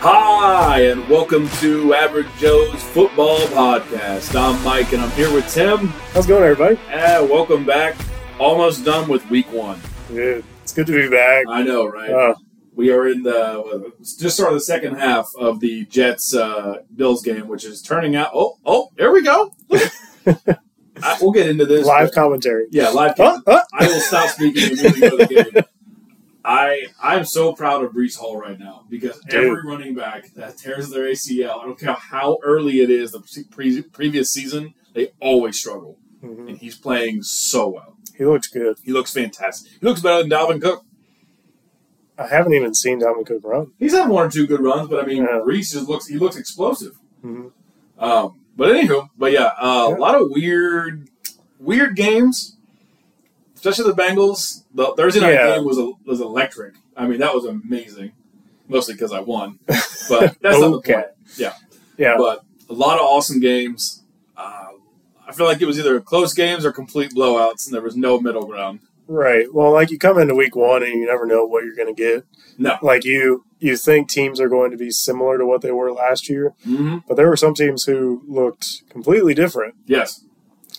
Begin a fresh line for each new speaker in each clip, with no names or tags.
Hi, and welcome to Average Joe's Football Podcast. I'm Mike, and I'm here with Tim.
How's it going, everybody?
Welcome back. Almost done with week one.
Dude, it's good to be back.
I know, right?
Uh,
we are in the just started the second half of the Jets uh, Bills game, which is turning out. Oh, oh, there we go. I, we'll get into this.
live commentary.
yeah, live.
Oh, oh.
I will stop speaking I I'm so proud of Breece Hall right now because
Dude.
every running back that tears their ACL, I don't care how early it is the pre- previous season, they always struggle,
Mhm.
and he's playing so well.
He looks good.
He looks fantastic. He looks better than Dalvin Cook.
I haven't even seen Dalvin Cook run.
He's had one or two good runs, but I mean,
Yeah.
Breece just looks he looks explosive.
Mhm.
Um, but anywho, but yeah, uh,
Yeah.
a lot of weird, weird games, especially the Bengals. The Thursday night
Yeah.
game was was electric. I mean, that was amazing. Mostly because I won, but that's not the
Okay.
point. Yeah,
Yeah.
but a lot of awesome games. Uh, I feel like it was either close games or complete blowouts, and there was no middle ground.
Right. Well, like you come into week one and you never know what you're going to get.
No.
Like you, you think teams are going to be similar to what they were last year,
Mm-hmm.
but there were some teams who looked completely different.
Yes,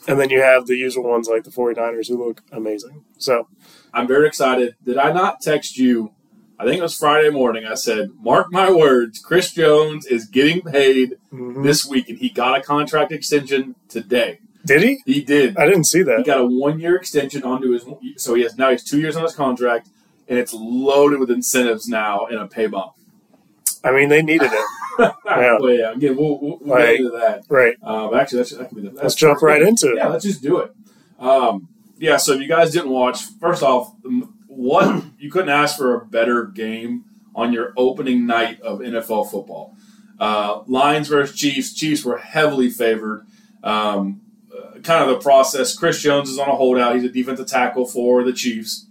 And then you have the usual ones like the 49ers who look amazing. So,
I'm very excited. Did I not text you? I think it was Friday morning. I said, "Mark my words, Chris Jones is getting paid
mhm.
this week, and he got a contract extension today.
did he?
He did.
I didn't see that.
He got a one-year extension onto his. So he has now he's two years on his contract, and it's loaded with incentives now and a pay bump.
I mean, they needed it. Yeah.
well, yeah. Again, we'll, we'll, we'll
Like-
get into that.
Right.
Um, actually, that's, that could be the.
Let's jump right into it.
Yeah, let's just do it. Um, yeah, so if you guys didn't watch, first off, what you couldn't ask for a better game on your opening night of NFL football. Uh, Lions versus Chiefs. Chiefs were heavily favored. Um, uh, kind of the process. Chris Jones is on a holdout. He's a defensive tackle for the Chiefs,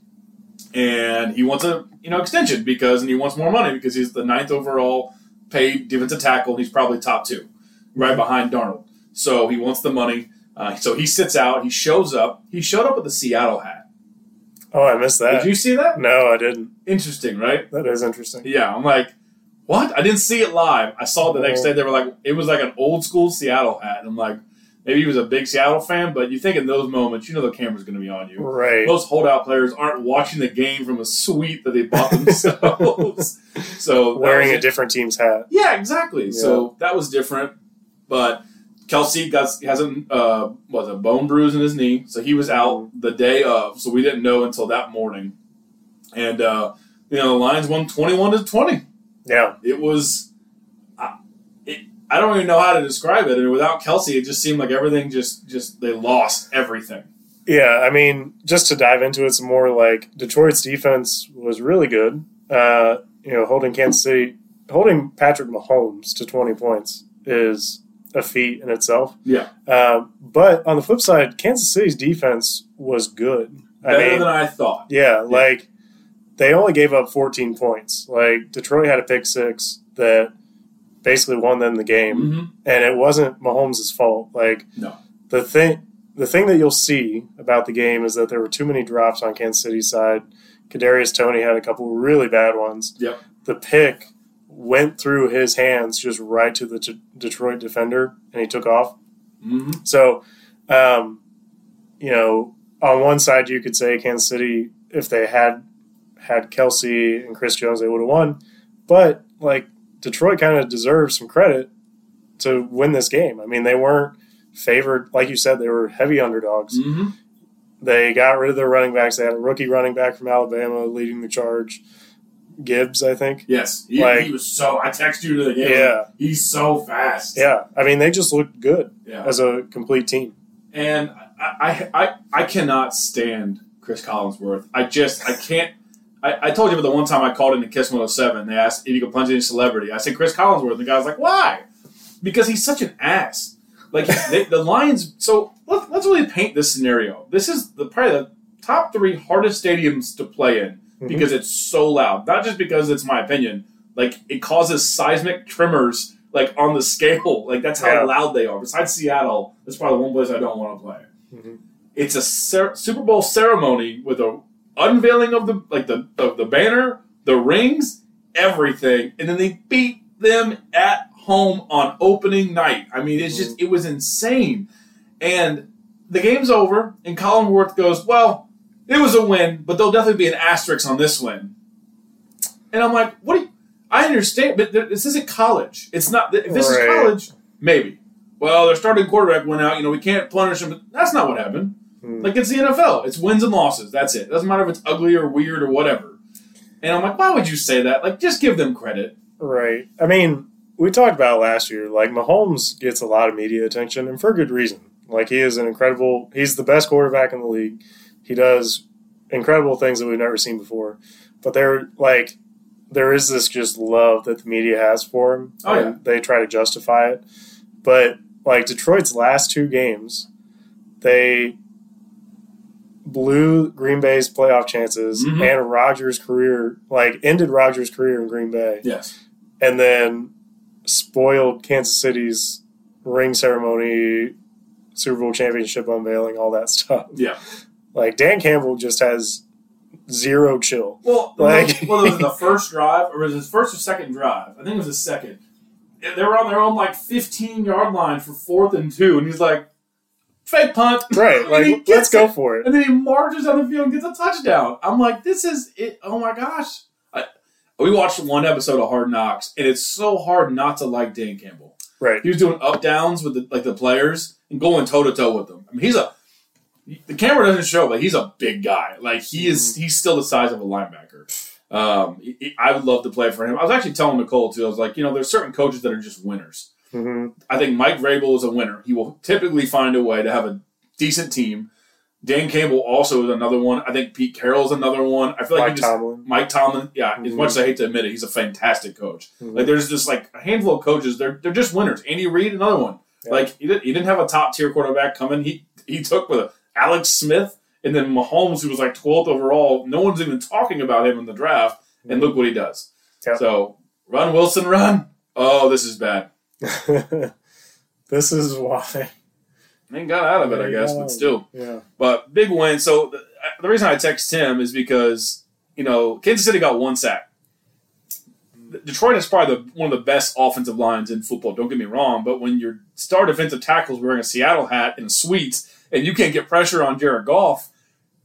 and he wants a you know extension because and he wants more money because he's the ninth overall paid defensive tackle. and He's probably top two, right behind Donald. So he wants the money. Uh, so he sits out. He shows up. He showed up with a Seattle hat.
Oh, I missed that.
Did you see that?
No, I didn't.
Interesting, right?
That is interesting.
Yeah. I'm like, what? I didn't see it live. I saw it the next day. They were like, it was like an old school Seattle hat. And I'm like, maybe he was a big Seattle fan, but you think in those moments, you know the camera's going to be on you.
Right.
Most holdout players aren't watching the game from a suite that they bought themselves. so
Wearing a different team's hat.
Yeah, exactly.
Yeah.
So that was different. But Kelce got has a uh, was a bone bruise in his knee, so he was out the day of. So we didn't know until that morning. And uh, you know, the Lions won twenty one to twenty.
Yeah.
It was, I, it, I don't even know how to describe it. And without Kelce, it just seemed like everything just just they lost everything.
Yeah, I mean, just to dive into it some more, like Detroit's defense was really good. Uh, you know, holding Kansas City, holding Patrick Mahomes to 20 points is a feat in itself.
Yeah,
Um, but on the flip side, Kansas City's defense was good. I
better
mean,
than I thought.
yeah, like they only gave up 14 points. Like Detroit had a pick six that basically won them the game.
hmm
and it wasn't Mahomes' fault. Like
No.
the thing, the thing that you'll see about the game is that there were too many drops on Kansas City's side. Kadarius Toney had a couple really bad ones.
Yep.
The pick went through his hands just right to the D- Detroit defender, and he took off.
hmm
So, um, you know, on one side you could say Kansas City, if they had had Kelce and Chris Jones, they would have won. But like Detroit kind of deserves some credit to win this game. I mean, they weren't favored, like you said, they were heavy underdogs.
hmm
They got rid of their running backs. They had a rookie running back from Alabama leading the charge, Gibbs, I think.
Yes, he,
Like-
he was so. I texted you to the game.
Yeah.
he's so fast.
Yeah, I mean, they just looked good
yeah.
as a complete team.
And I, I, I, I cannot stand Chris Collinsworth. I just, I can't. I, I told you about the one time I called into Kiss 107. They asked if you could punch any celebrity. I said Chris Collinsworth. And the guy was like, why? Because he's such an ass. Like they, the Lions. So let, let's really paint this scenario. This is the probably the top three hardest stadiums to play in. Because it's so loud. Not just because it's my opinion. Like it causes seismic tremors. Like on the scale. Like that's how
Yeah.
loud they are. Besides Seattle, that's probably the one place I don't want to play.
Mhm.
It's a cer- Super Bowl ceremony with a unveiling of the like the of the banner, the rings, everything, and then they beat them at home on opening night. I mean, it's just it was insane. And the game's over, and Collinsworth goes, "Well, it was a win, but there'll definitely be an asterisk on this win." And I'm like, "What? Do you, I understand, but this isn't college. It's not. If this
Right.
is college, maybe. Well, their starting quarterback went out. You know, we can't punish him. But that's not what happened.
Hmm.
Like it's the NFL. It's wins and losses. That's it. Doesn't matter if it's ugly or weird or whatever. And I'm like, why would you say that? Like, just give them credit.
Right. I mean, we talked about it last year. Like Mahomes gets a lot of media attention, and for good reason. Like he is an incredible. He's the best quarterback in the league. He does incredible things that we've never seen before. But there, like, there is this just love that the media has for him,
Oh,
and
yeah.
they try to justify it. But like Detroit's last two games, they blew Green Bay's playoff chances
Mhm.
and Rodgers' career, like ended Rodgers' career in Green Bay
Yes.
and then spoiled Kansas City's ring ceremony, Super Bowl championship unveiling, all that stuff.
Yeah.
Like Dan Campbell just has zero chill.
Well,
Like-
well, it was the first drive, or was it his first or second drive? I think it was his second. They were on their own like 15 yard line for fourth and two, and he's like, fake punt.
Right, like let's go
it.
for it.
And then he marches on the field and gets a touchdown. I'm like, this is it. Oh my gosh. I, we watched one episode of Hard Knocks, and it's so hard not to like Dan Campbell.
Right.
He was doing up downs with the, like the players and going toe to toe with them. I mean, he's a the camera doesn't show, but he's a big guy. Like he is, he's still the size of a linebacker. Um, I would love to play for him. I was actually telling Nicole too. I was like, you know, there's certain coaches that are just winners.
hmm
I think Mike Vrabel is a winner. He will typically find a way to have a decent team. Dan Campbell also is another one. I think Pete Carroll is another one. I feel like
Mike
just,
Tomlin.
Mike Tomlin, yeah, as
Mhm.
much as I hate to admit it, he's a fantastic coach.
Mhm.
Like there's just like a handful of coaches, they're they're just winners. Andy Reid, another one.
Yeah.
Like he, did, he didn't have a top tier quarterback coming. He he took with Alex Smith and then Mahomes, who was like 12th overall. No one's even talking about him in the draft, and look what he does.
Yeah.
So run Wilson, run. Oh, this is bad.
this is why.
They got out of it, I guess, but still.
Yeah.
But big win. So the, the reason I text him is because you know Kansas City got one sack. Detroit is probably the, one of the best offensive lines in football. Don't get me wrong, but when your star defensive tackles wearing a Seattle hat and suites, and you can't get pressure on Jared Goff,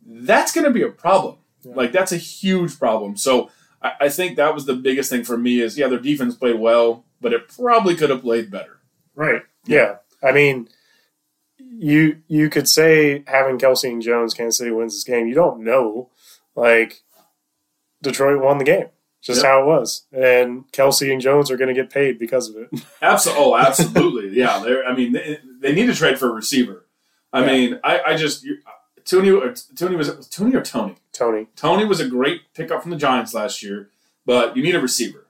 that's going to be a problem.
Yeah.
Like that's a huge problem. So I, I think that was the biggest thing for me. Is yeah, their defense played well, but it probably could have played better.
Right. Yeah. I mean, you you could say having Kelce and Jones, Kansas City wins this game. You don't know. Like Detroit won the game. Just
Yep.
how it was. And Kelce and Jones are going to get paid because of it.
Absolutely. Oh, absolutely. yeah. They're, I mean, they, they need to trade for a receiver. I
Yeah.
mean, I, I just Tony. Or, Tony was Tony or Tony.
Tony.
Toney was a great pickup from the Giants last year, but you need a receiver.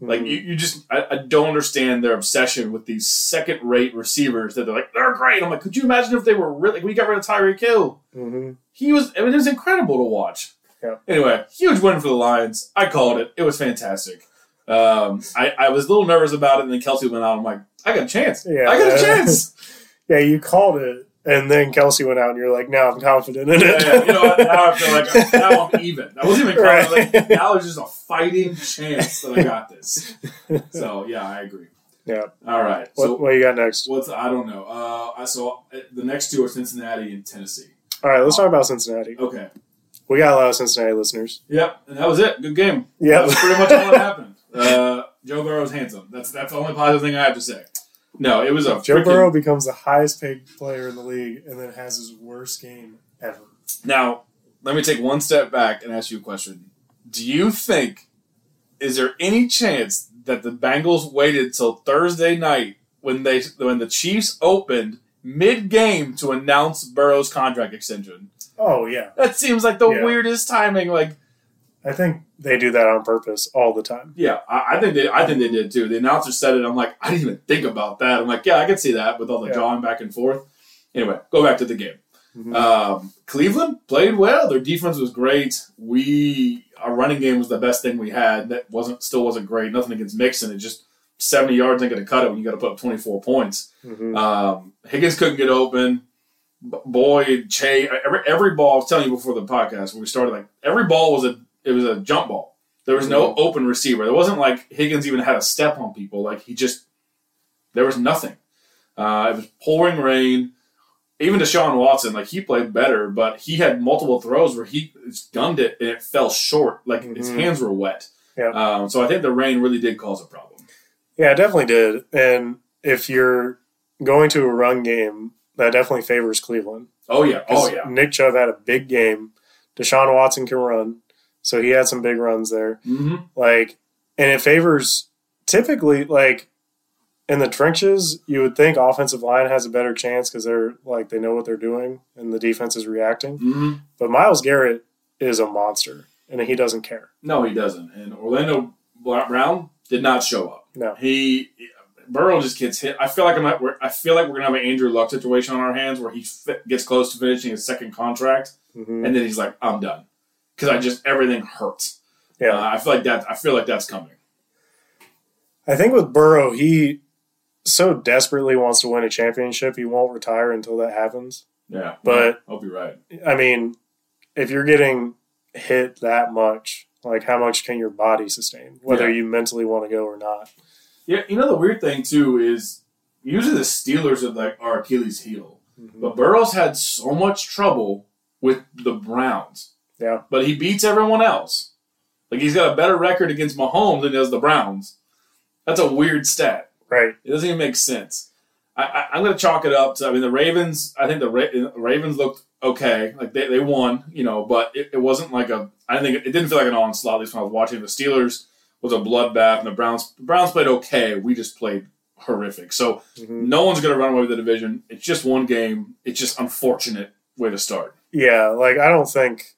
Like
Mhm.
you, you just I, I don't understand their obsession with these second rate receivers that they're like they're great. I'm like, could you imagine if they were really? Like we got rid of Tyreek Hill.
Mhm.
He was. I mean, it was incredible to watch.
Yeah.
Anyway, huge win for the Lions. I called it. It was fantastic. Um, I, I was a little nervous about it, and then Kelce went out. I'm like, I got a chance.
Yeah.
I got a chance.
Yeah, you called it, and then Kelce went out, and you're like, "Now I'm confident in
yeah,
it."
yeah. You know what? Now I feel like I, now I'm even. I wasn't even
Right.
right. like now there's just a fighting chance that I got this. So yeah, I agree.
yeah.
All right.
What,
So
what you got next?
what's I don't know. Uh, I saw the next two are Cincinnati and Tennessee.
All right, let's talk about Cincinnati.
Okay.
We got a lot of Cincinnati listeners.
Yep. And that was it. Good game.
Yeah.
That was pretty much all that happened. Uh, Joe Burrow's handsome. That's that's the only positive thing I have to say. No, it was a
Joe
freaking-
Burrow becomes the highest paid player in the league, and then has his worst game ever.
Now, let me take one step back and ask you a question. Do you think is there any chance that the Bengals waited till Thursday night when they when the Chiefs opened mid game to announce Burrow's contract extension?
Oh yeah,
That seems like the
Yeah.
weirdest timing. Like,
I think they do that on purpose all the time.
yeah, I, I think they I think they did too. The announcer said it. I'm like, I didn't even think about that. I'm like, yeah, I can see that with all the
Yeah.
jawing back and forth. Anyway, go back to the game.
Mhm.
Um, Cleveland played well. Their defense was great. We our running game was the best thing we had. That wasn't still wasn't great. Nothing against Mixon. It just seventy yards ain't going to cut it when you got to put up twenty four points.
Mhm.
Um, Higgins couldn't get open. Boyd, Che, every every ball. I was telling you before the podcast when we started, like every ball was a it was a jump ball. There was no open receiver. There wasn't like Higgins even had a step on people. Like he just there was nothing. Uh, it was pouring rain. Even Deshaun Watson, like he played better, but he had multiple throws where he gunned it and it fell short. Like his
Mhm.
hands were wet.
Yeah.
Um, so I think the rain really did cause a problem.
Yeah, it definitely did. And if you're going to a run game, that definitely favors Cleveland.
Oh yeah. Oh yeah.
Nick Chubb had a big game. Deshaun Watson can run, so he had some big runs there.
hmm
Like, and it favors typically like in the trenches. You would think offensive line has a better chance because they're like they know what they're doing and the defense is reacting.
hmm
But Myles Garrett is a monster, and he doesn't care.
No, he doesn't. And Orlando Brown did not show up.
No.
He Burrow just gets hit. I feel like I'm we're, I feel like we're gonna have an Andrew Luck situation on our hands where he gets close to finishing his second contract,
Mhm.
and then he's like, "I'm done," because I just everything hurts.
Yeah,
Uh, I feel like that. I feel like that's coming.
I think with Burrow, he so desperately wants to win a championship, he won't retire until that happens.
Yeah,
But-
I'll you're right.
I mean, if you're getting hit that much, like how much can your body sustain, whether
Yeah.
you mentally want to go or not?
Yeah, you know the weird thing too is usually the Steelers are like our Achilles heel, but Burrow's had so much trouble with the Browns.
Yeah.
but he beats everyone else. Like he's got a better record against Mahomes than he does the Browns. That's a weird stat.
Right.
It doesn't even make sense. I, I, I'm going to chalk it up to. I mean, the Ravens. I think the Ra- Ravens looked okay. Like they, they won, you know, but it, it wasn't like a. I didn't think it, didn't feel like an onslaught. At least when I was watching, the Steelers was a bloodbath, and the Browns. The Browns played okay. We just played horrific. So
Mhm.
no one's going to run away with the division. It's just one game. It's just unfortunate way to start.
Yeah, like I don't think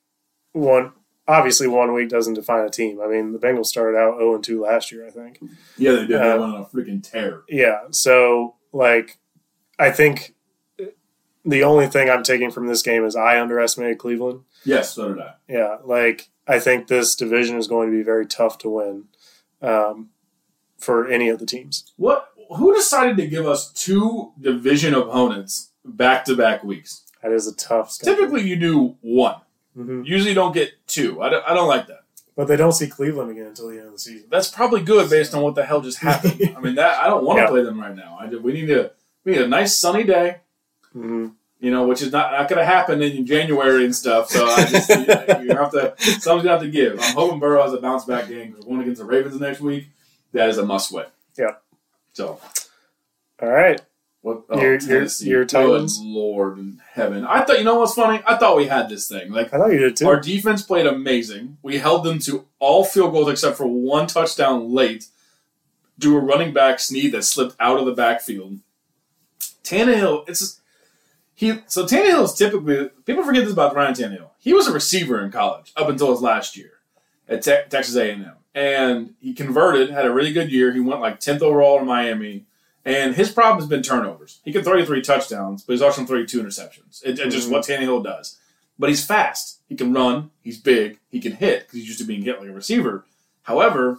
one. Obviously, one week doesn't define a team. I mean, the Bengals started out zero and two last year. I think.
Yeah, they did.
Uh,
they went on a freaking tear.
Yeah. So, like, I think the only thing I'm taking from this game is I underestimated Cleveland.
Yes, so did I.
Yeah, like I think this division is going to be very tough to win um, for any of the teams.
What? Who decided to give us two division opponents back to back weeks?
That is a tough. schedule.
Typically, you do one.
Mhm.
Usually, don't get two. I don't, I don't like that.
But they don't see Cleveland again until the end of the season.
That's probably good based on what the hell just happened. I mean, that I don't want to
Yeah.
play them right now. I, we need to. We need a nice sunny day.
hmm
You know, which is not not going to happen in January and stuff. So I just you, know, you have to. Something's got to give. I'm hoping Burrow has a bounce back game because one against the Ravens next week. That is a must win.
Yeah.
So
All right.
What oh,
Your- your-
Tennessee.
your
Good Lord in heaven! I thought you know what's funny. I thought we had this thing. Like
I thought you did too.
our defense played amazing. We held them to all field goals except for one touchdown late. Do a running back sneed that slipped out of the backfield. Tannehill, it's just- he. So Tannehill is typically people forget this about Ryan Tannehill. He was a receiver in college up until his last year at Te- Texas A&M, and he converted, had a really good year. He went like tenth overall in Miami. And his problem has been turnovers. He can throw you three touchdowns, but he's also throw you two interceptions. It, it's just
Mhm.
what Tannehill does. But he's fast. He can run. He's big. He can hit because he's used to being hit like a receiver. However,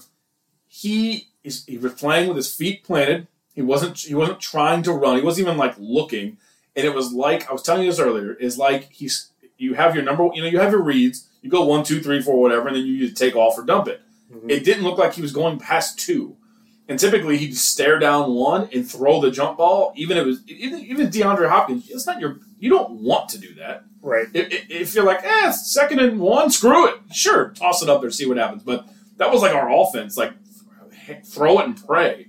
he is he was playing with his feet planted. He wasn't he wasn't trying to run. He wasn't even like looking. And it was like I was telling you this earlier. Is like he's you have your number. You know you have your reads. You go one, two, three, four, whatever, and then you take off or dump it.
Mhm.
It didn't look like he was going past two. And typically he'd stare down one and throw the jump ball. Even if it was even, even DeAndre Hopkins, it's not your. You don't want to do that.
right.
If, if- you're like, eh, it's second and one, screw it. Sure, toss it up there, see what happens. But that was like our offense, like throw it and pray.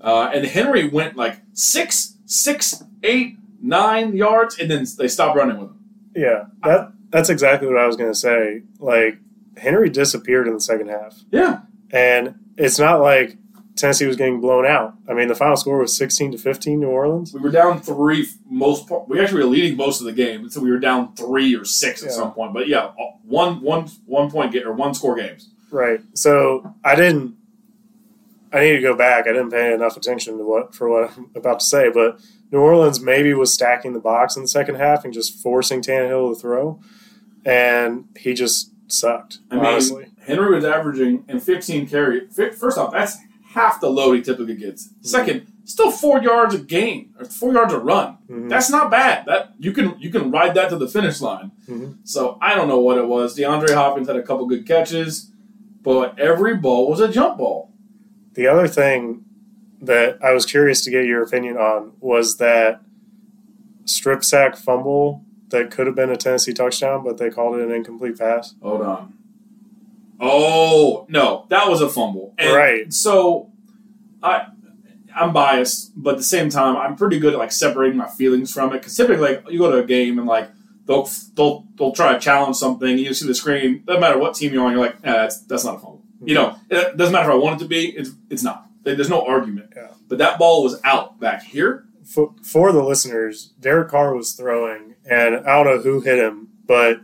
Uh, and Henry went like six, six, eight, nine yards, and then they stopped running with him.
Yeah. That that's exactly what I was going to say. Like Henry disappeared in the second half,
Yeah,
and it's not like Tennessee was getting blown out. I mean, the final score was sixteen to fifteen, New Orleans.
we were down three most. part- We actually were leading most of the game, so we were down three or six at
Yeah.
some point. But yeah, uh, one, one, one point get or one score games.
Right. So I didn't. I need to go back. I didn't pay enough attention to what for what I'm about to say, but New Orleans maybe was stacking the box in the second half and just forcing Tannehill to throw, and he just sucked.
I mean,
honestly,
Henry was averaging in 15 carry. First off, that's half the load he typically gets. Second, still four yards a game or four yards a run.
Mhm.
That's not bad. That you can you can ride that to the finish line.
Mhm.
So I don't know what it was. DeAndre Hopkins had a couple good catches. but every ball was a jump ball.
The other thing that I was curious to get your opinion on was that strip sack fumble that could have been a Tennessee touchdown, but they called it an incomplete pass.
Hold on. Oh no, that was a fumble. And
Right.
So, I I'm biased, but at the same time, I'm pretty good at like separating my feelings from it. Because typically, like you go to a game and like they'll they'll they'll try to challenge something. You see the screen. Doesn't matter what team you're on. You're like, eh, that's that's not a fumble. You know, it doesn't matter if I want it to be. It's it's not. There's no argument.
Yeah.
But that ball was out back here.
For, for the listeners, Derek Carr was throwing, and I don't know who hit him, but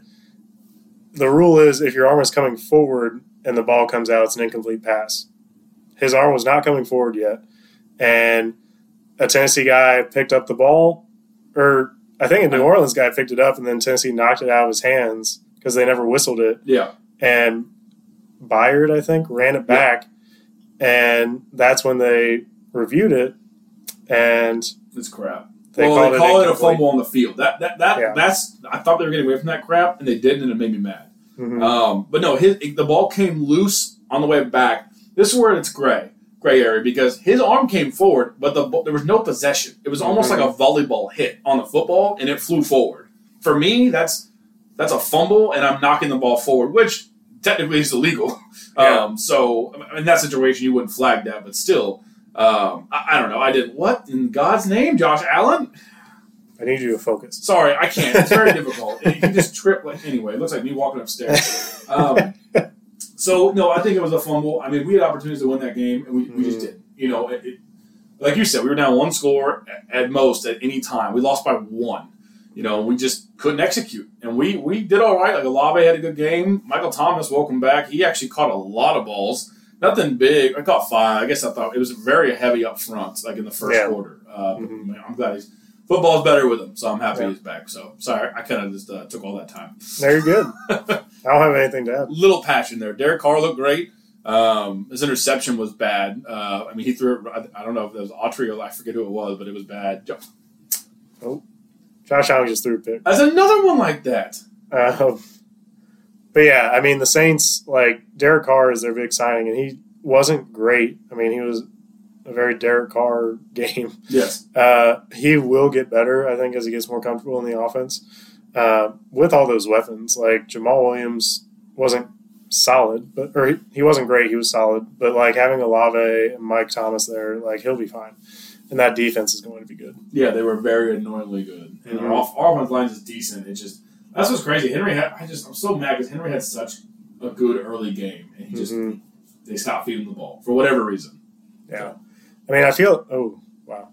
the rule is if your arm is coming forward and the ball comes out, it's an incomplete pass. His arm was not coming forward yet, and a Tennessee guy picked up the ball, or I think a New Orleans guy picked it up, and then Tennessee knocked it out of his hands because they never whistled it.
Yeah.
and Byard, I think, ran it back, and that's when they reviewed it, and
It's crap.
they
well,
called
they
it
call it a fumble on the field. That that that
Yeah.
that's. I thought they were getting away from that crap, and they didn't, and it made me mad.
Mhm.
Um, but no, his the ball came loose on the way back. This is where it's gray, gray area because his arm came forward, but the there was no possession. It was almost
Mhm.
like a volleyball hit on the football, and it flew forward. For me, that's that's a fumble, and I'm knocking the ball forward, which technically is illegal.
Yeah.
Um, so in that situation, you wouldn't flag that, but still, um, I, I don't know. I did what in God's name, Josh Allen?
I need you to focus.
Sorry, I can't. It's very difficult. You can just trip like anyway. It looks like me walking upstairs. Um, so no, I think it was a fumble. I mean, we had opportunities to win that game, and we, we just
Mhm.
didn't. You know, it, it, like you said, we were down one score at, at most at any time. We lost by one. You know, we just couldn't execute, and we we did all right. Like Olave had a good game. Michael Thomas, welcome back. He actually caught a lot of balls. Nothing big. I caught five. I guess I thought it was very heavy up front, like in the first
Yeah.
quarter. Uh,
Mhm.
I'm glad he's football's better with him, so I'm happy
Yeah.
he's back. So sorry, I kind of just uh, took all that time.
There you're good. I don't have anything to add.
Little passion there. Derek Carr looked great. Um, his interception was bad. Uh, I mean, he threw it. I, I don't know if it was Autry or I forget who it was, but it was bad.
Oh, Josh Allen just threw a pick.
That's another one like that.
Um, but yeah, I mean the Saints like Derek Carr is their big signing, and he wasn't great. I mean he was a very Derek Carr game.
Yes.
Uh, he will get better, I think, as he gets more comfortable in the offense uh, with all those weapons. Like Jamaal Williams wasn't solid, but or he, he wasn't great. He was solid, but like having Olave and Mike Thomas there, like he'll be fine, and that defense is going to be good.
Yeah, they were very annoyingly good, and
Mhm.
our, off, our offensive line is decent. It's just that's what's crazy. Henry had. I just I'm so mad because Henry had such a good early game, and he just
Mhm.
they stopped feeding the ball for whatever reason.
Yeah. I mean, I feel, oh, wow.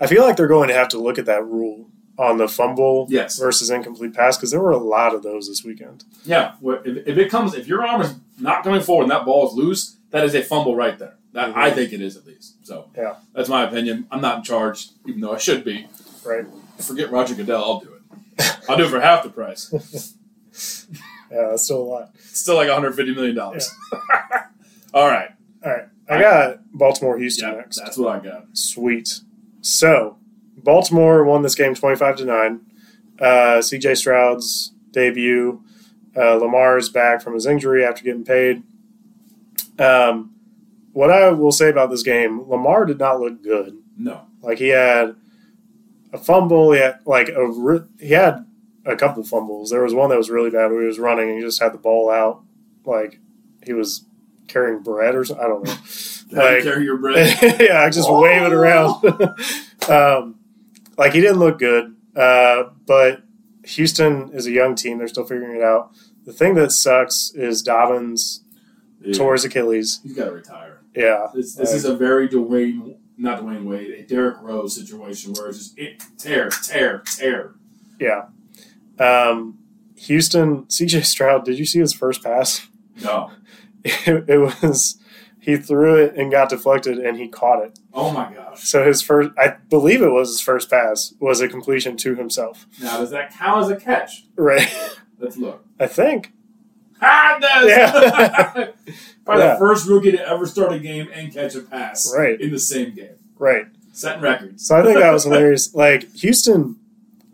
I feel like they're going to have to look at that rule on the fumble
Yes.
versus incomplete pass because there were a lot of those this weekend.
Yeah, if, if it comes, if your arm is not coming forward and that ball is loose, that is a fumble right there. That
Mhm.
I think it is at least. So
Yeah.
that's my opinion. I'm not in charge, even though I should be.
Right.
Forget Roger Goodell. I'll do it. I'll do it for half the price.
Yeah, that's still a lot.
It's still like 150 million dollars. All right.
All right. I got Baltimore Houston
Yeah,
next.
that's what I got.
Sweet. So, Baltimore won this game 25 to 9. Uh, CJ Stroud's debut. Uh, Lamar's back from his injury after getting paid. Um, what I will say about this game, Lamar did not look good.
No.
Like he had a fumble. He had like a he had a couple fumbles. There was one that was really bad where he was running and he just had the ball out, like he was carrying bread or something. I don't know. Like-
carry your bread.
yeah, I just
Oh.
wave it around. um, like he didn't look good, uh, but Houston is a young team. They're still figuring it out. The thing that sucks is Dobbins
Yeah.
his Achilles.
He's got to retire.
Yeah,
This, this is a very Dwyane, not Dwyane Wade, a Derrick Rose situation where it's just it, tear, tear, tear.
yeah. Um, Houston, CJ Stroud. Did you see his first pass?
No.
It, it was he threw it and got deflected, and he caught it.
Oh my gosh.
So his first, I believe it was his first pass, was a completion to himself.
Now, does that count as a catch?
Right.
Let's look.
I think.
Ah, does!
Yeah.
Probably
Yeah.
the first rookie to ever start a game and catch a pass
Right.
in the same game.
Right.
Setting records.
So I think that was hilarious. Like Houston,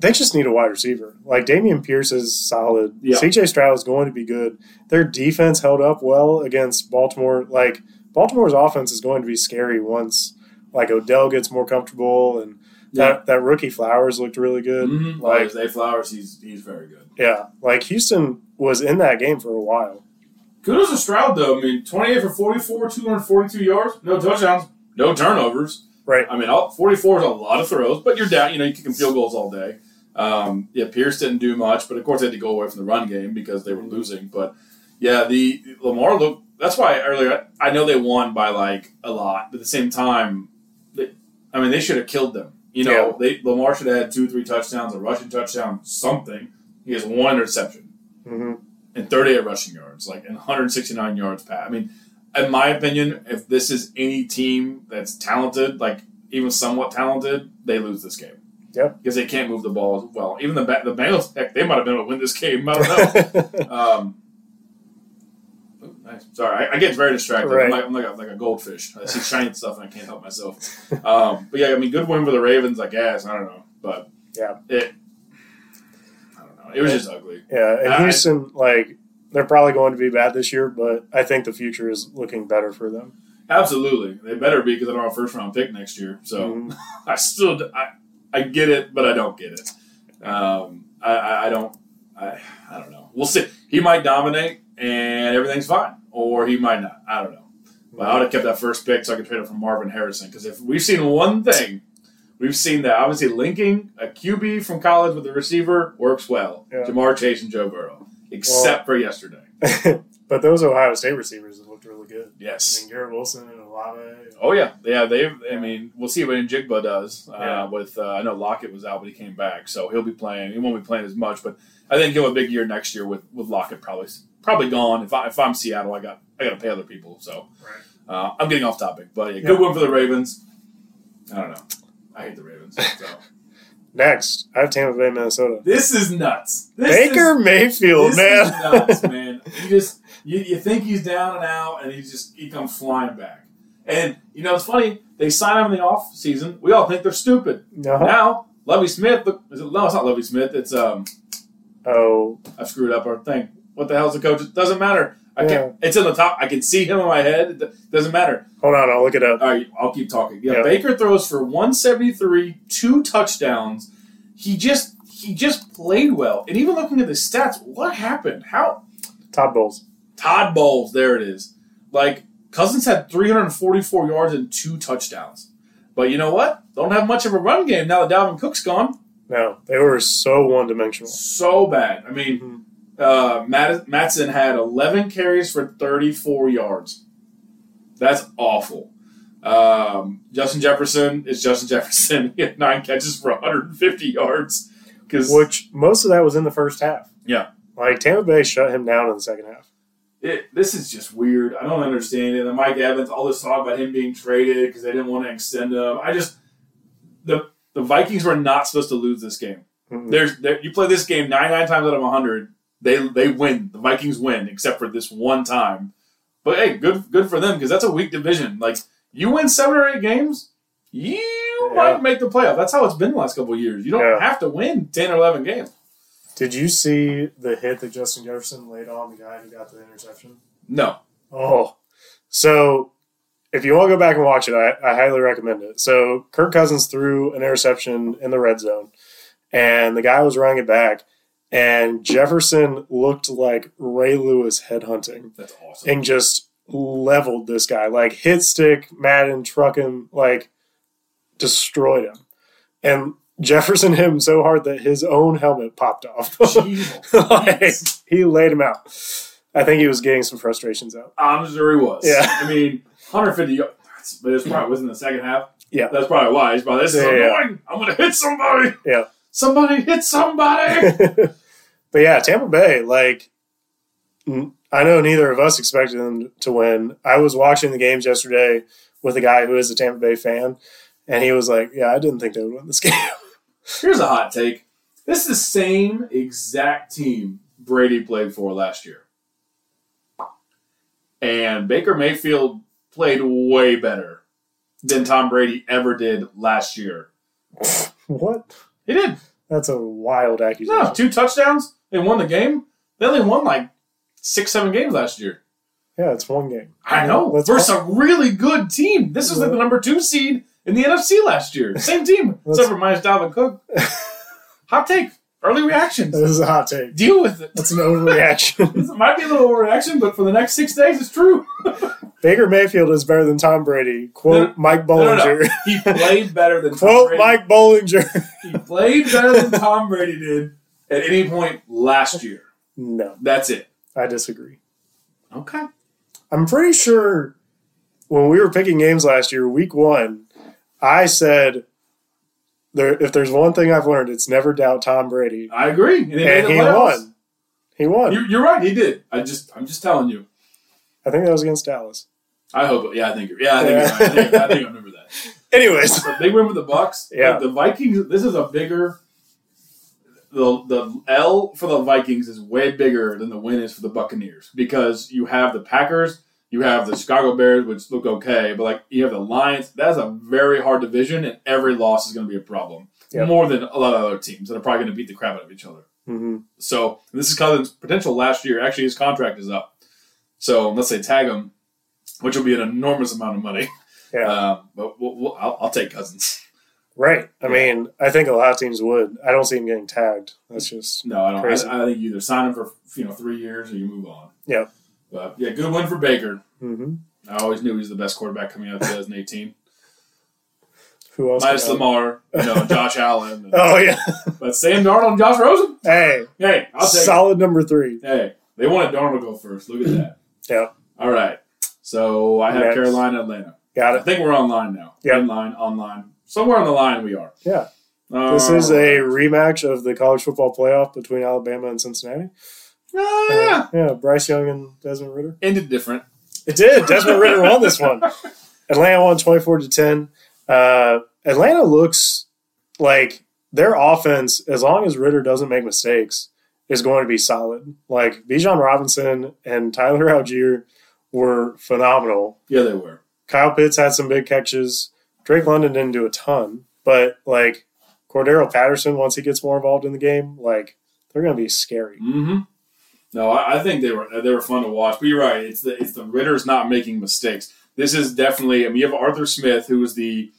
they just need a wide receiver. Like Dameon Pierce is solid.
Yeah.
CJ Stroud is going to be good. Their defense held up well against Baltimore. Like Baltimore's offense is going to be scary once like Odell gets more comfortable and that, that rookie Flowers looked really good.
Mhm.
Like
Zay Flowers, he's he's very good.
yeah, like Houston was in that game for a while.
Kudos to Stroud though. I mean, 28 for 44, 242 yards, no touchdowns, no turnovers.
Right.
I mean, 44 is a lot of throws, but you're down. You know, you kicking field goals all day. Um, yeah, Pierce didn't do much, but of course they had to go away from the run game because they were losing. But yeah, the Lamar looked. That's why earlier I know they won by like a lot, but at the same time, they, I mean, they should have killed them. You know, they Lamar should have had two, three touchdowns, a rushing touchdown, something. He has one interception
hmm
and 38 rushing yards, like and 169 yards pass. I mean, in my opinion, if this is any team that's talented, like even somewhat talented, they lose this game.
Yep.
Because they can't move the ball as well. Even the the Bengals, heck, they might have been able to win this game. I don't know. um, oh, nice. Sorry, I, I get very distracted.
Right.
I'm, like, I'm like, a, like a goldfish. I see shiny stuff and I can't help myself. Um, but yeah, I mean, good win for the Ravens, I guess. I don't know, but
Yeah.
it. I don't know. It was just ugly.
yeah, and
I-
Houston like they're probably going to be bad this year, but I think the future is looking better for them.
Absolutely, they better be because I don't have a first round pick next year. So
Mhm.
I still I, I get it, but I don't get it. Um, I, I, I don't I, I don't know. We'll see. He might dominate and everything's fine, or he might not. I don't know. But I would have kept that first pick so I could trade it for Marvin Harrison because if we've seen one thing, we've seen that obviously linking a QB from college with a receiver works well.
Yeah.
Ja'Marr Chase and Joe Burrow, except for yesterday.
but those Ohio State receivers looked really good.
Yes, I
mean, Garrett Wilson and
Oh yeah, yeah. They've. I mean, we'll see what Njigba does. Uh,
Yeah.
With uh, I know Lockett was out, but he came back, so he'll be playing. He won't be playing as much, but I think he'll have a big year next year with with Lockett probably probably gone. If I if I'm Seattle, I got I got to pay other people. So
Right.
uh, I'm getting off topic, but yeah, good
Yeah.
one for the Ravens. I don't know. I hate the Ravens. So.
Next, I have Tampa Bay, Minnesota.
this is nuts. This
Baker
is,
Mayfield,
this
man.
is nuts, man. You just you, you think he's down and out, and he just he comes flying back. And you know it's funny. They sign him in the off season. We all think they're stupid.
Uh-huh.
Now Lovie Smith. Look, is it, no, it's not Lovie Smith. It's um.
Oh,
I screwed up our thing. What the hell's the coach? It doesn't matter. I can't. It's in the top. I can see him in my head. It doesn't matter.
hold on, I'll look it up.
All right, I'll keep talking. Yeah,
Yeah.
Baker throws for 173, two touchdowns. He just he just played well. And even looking at the stats, what happened? How
Todd Bowles.
Todd Bowles, there it is. Like Cousins had 344 yards and two touchdowns. But you know what? Don't have much of a run game now that Dalvin Cook's gone.
No, they were so one dimensional.
So bad. I mean, uh, Matt, Mattison had 11 carries for 34 yards. That's awful. Um, Justin Jefferson is Justin Jefferson. He had nine catches for 150 yards. Because
Which most of that was in the first half.
Yeah.
Like Tampa Bay shut him down in the second half.
It, this is just weird. I don't understand it. And Mike Evans, all this talk about him being traded because they didn't want to extend him. I just the the Vikings were not supposed to lose this game.
Mhm.
There's there, you play this game 99 times out of 100, they they win. The Vikings win except for this one time. But hey, good good for them because that's a weak division. Like you win seven or eight games, you
Yeah.
might make the playoff. That's how it's been the last couple of years. You don't
Yeah.
have to win 10 or 11 games.
Did you see the hit that Justin Jefferson laid on the guy who got the interception?
No.
Oh, so if you want to go back and watch it, I, I highly recommend it. So Kirk Cousins threw an interception in the red zone, and the guy was running it back, and Jefferson looked like Ray Lewis headhunting
That's awesome.
and just leveled this guy, like hit stick, Madden, truck him, like destroyed him, and Jefferson hit him so hard that his own helmet popped off. Like, he laid him out. I think he was getting some frustrations out.
I'm sure he was.
Yeah.
I mean, 150 yards. But it's probably wasn't the second half.
Yeah.
That's probably why. He's probably, this is
Yeah, yeah.
annoying. I'm going to hit somebody.
Yeah.
Somebody hit somebody.
but yeah, Tampa Bay, like, I know neither of us expected them to win. I was watching the games yesterday with a guy who is a Tampa Bay fan, and he was like, Yeah, I didn't think they would win this game.
Here's a hot take. This is the same exact team Brady played for last year. And Baker Mayfield played way better than Tom Brady ever did last year.
what?
He did.
That's a wild accusation.
No, two touchdowns. They won the game. They only won like six, seven games last year.
Yeah, it's one game.
I know.
Let's
Versus a really good team. This is like the number two seed in the NFC last year. Same team, except for minus Dalvin Cook. Hot take. Early reactions.
This is a hot take.
Deal with it.
That's an overreaction.
This might be a little overreaction, but for the next six days, it's true.
Baker Mayfield is better than Tom Brady. Quote
No,
Mike
No, no, no. He played better than Tom
Quote Mike Bollinger.
He played better than Tom Brady did at any point last year.
no,
That's it.
I disagree.
Okay.
I'm pretty sure when we were picking games last year, week one, I said there if there's one thing I've learned, it's never doubt Tom Brady.
I agree. And,
And he won. He won.
You, you're right. He did. I just, I'm just telling you.
I think that was against Dallas.
I hope. Yeah, I think. You're, yeah, I think.
Yeah.
You're right. I, think I think I remember that.
Anyways,
big win for the Bucs.
Yeah.
Like, the Vikings. This is a bigger. The the L for the Vikings is way bigger than the win is for the Buccaneers because you have the Packers, you have the Chicago Bears, which look okay, but like you have the Lions. That's a very hard division, and every loss is going to be a problem.
Yep.
More than a lot of other teams that are probably going to beat the crap out of each other.
hmm
So this is Cousins' potential last year. Actually, his contract is up. So let's say tag him, which will be an enormous amount of money.
yeah,
Um, but we'll, we'll, I'll, I'll take Cousins.
right. I mean, I think a lot of teams would. I don't see him getting tagged. That's just
No, I don't. I, I think you either sign him for you know three years or you move on.
Yep.
But yeah, good win for Baker.
hmm
I always knew he was the best quarterback coming out of 2018.
who else?
Minus Lamar, you know, Josh Allen. and-
Oh yeah.
But Sam Darnold and Josh Rosen.
hey,
Hey, I'll take. it.
solid number three.
Hey, they wanted Darnold to go first. Look at that.
Yep.
All right. So I have
Next.
Carolina, Atlanta.
Got it.
I think we're online now.
Yep.
In line, online. Somewhere on the line we are.
Yeah. This is
All
a rematch of the college football playoff between Alabama and Cincinnati.
Ah, yeah.
Yeah, Bryce Young and Desmond Ridder.
Ended different.
It did. Desmond Ridder won this one. Atlanta won 24 to 10. Uh, Atlanta looks like their offense, as long as Ridder doesn't make mistakes, is going to be solid. Like Bijan Robinson and Tyler Allgeier were phenomenal.
Yeah, they were.
Kyle Pitts had some big catches. Drake London didn't do a ton, but like Cordarrelle Patterson, once he gets more involved in the game, like they're going to be scary.
Mm-hmm. No, I, I think they were they were fun to watch. But you're right. It's the it's the Ridders not making mistakes. This is definitely. I mean, you have Arthur Smith, who was the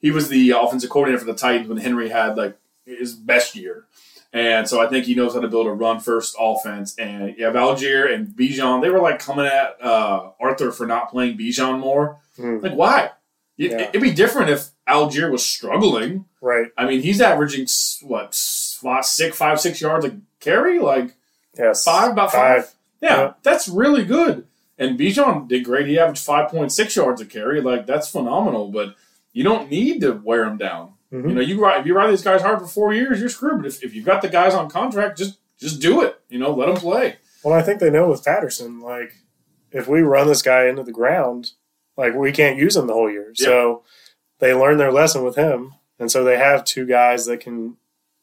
he was the offensive coordinator for the Titans when Henry had like his best year, and so I think he knows how to build a run first offense. And you have Allgeier and Bijan. They were like coming at uh, Arthur for not playing Bijan more.
Mm,
Like why? It,
Yeah.
It'd be different if Allgeier was struggling.
right.
I mean, he's averaging what six, five, six yards a carry, like.
Yes.
Five about five. Yeah,
Yeah.
that's really good. And Bijan did great. He averaged five point six yards a carry. Like that's phenomenal. But you don't need to wear them down.
Mhm.
You know, you ride if you ride these guys hard for four years, you're screwed. But if, if you've got the guys on contract, just just do it. You know, let them play.
Well, I think they know with Patterson, like, if we run this guy into the ground, like, we can't use him the whole year. So they learned their lesson with him. And so they have two guys that can,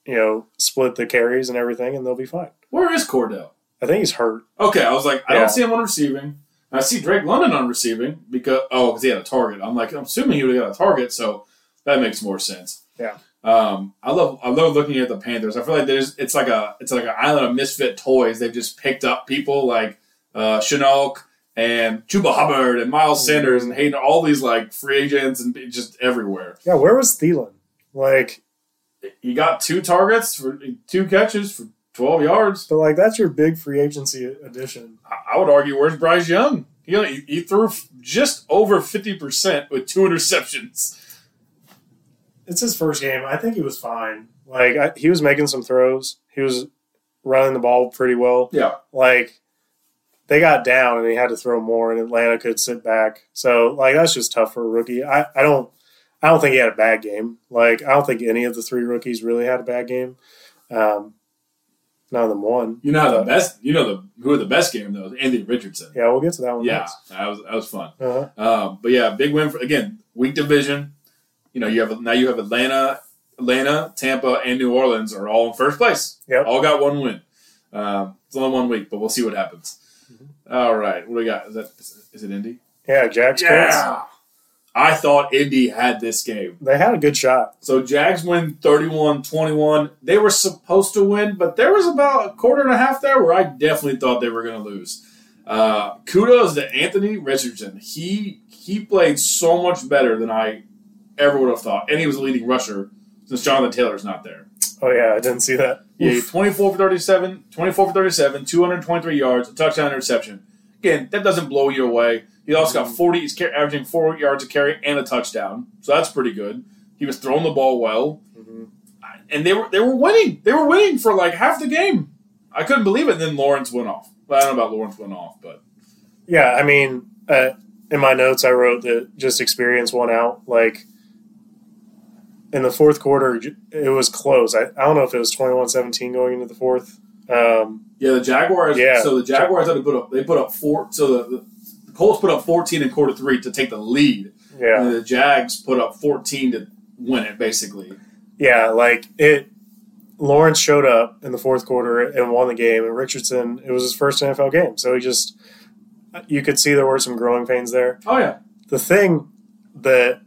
you know, split the carries and everything, and they'll be fine.
Where is Cordell?
I think he's hurt.
Okay, I was like, I
Yeah.
don't see him on receiving. I see Drake London on receiving because oh, because he had a target. I'm like, I'm assuming he would have got a target, so that makes more sense.
Yeah.
Um, I love I love looking at the Panthers. I feel like there's it's like a it's like an island of misfit toys. They've just picked up people like uh, Chinook and Chuba Hubbard and Miles Sanders and Hayden, all these like free agents and just everywhere.
Yeah, where was Thielen? Like,
He got two targets for two catches for 12 yards.
but like that's your big free agency addition.
I- would argue, where's Bryce Young? He, he threw just over 50% with two interceptions.
It's his first game. I think he was fine. Like I, he was making some throws. He was running the ball pretty well.
Yeah.
Like they got down and he had to throw more, and Atlanta could sit back. So like that's just tough for a rookie. I, I don't I don't think he had a bad game. Like I don't think any of the three rookies really had a bad game. Um, none of them won.
You know the best, you know the who had the best game though? Andy Richardson.
Yeah, we'll get to that one.
Yeah,
next.
that was that was fun.
Uh-huh.
Um, but yeah, big win for again weak division. You know, you have now you have Atlanta, Atlanta, Tampa, and New Orleans are all in first place.
Yeah,
all got one win. Um, it's only one week, but we'll see what happens.
Mm-hmm.
All right, what do we got? Is that is it Indy?
Yeah, Jags.
I I thought Indy had this game.
They had a good shot.
So Jags win 31-21. They were supposed to win, but there was about a quarter and a half there where I definitely thought they were going to lose. Uh, kudos to Anthony Richardson. He he played so much better than I ever would have thought, and he was the leading rusher since Jonathan Taylor's not there.
Oh yeah, I didn't see that.
Yeah, 24 for 37, 24 for 37, 223 yards, a touchdown interception. Again, that doesn't blow you away. He also got 40, he's averaging four yards a carry and a touchdown. So that's pretty good. He was throwing the ball well.
hmm
And they were they were winning. They were winning for like half the game. I couldn't believe it. And then Lawrence went off. Well, I don't know about Lawrence went off, but
Yeah, I mean, uh, in my notes, I wrote that just experience won out. Like in the fourth quarter, it was close. I, I don't know if it was 21-17 going into the fourth. Um,
yeah, the Jaguars.
Yeah.
So the Jaguars had to put up. They put up four. So the, the Colts put up 14 in quarter three to take the lead.
yeah,
And the Jags put up 14 to win it, basically.
yeah, like it. Lawrence showed up in the fourth quarter and won the game, and Richardson. It was his first NFL game, so he just you could see there were some growing pains there.
Oh yeah.
The thing that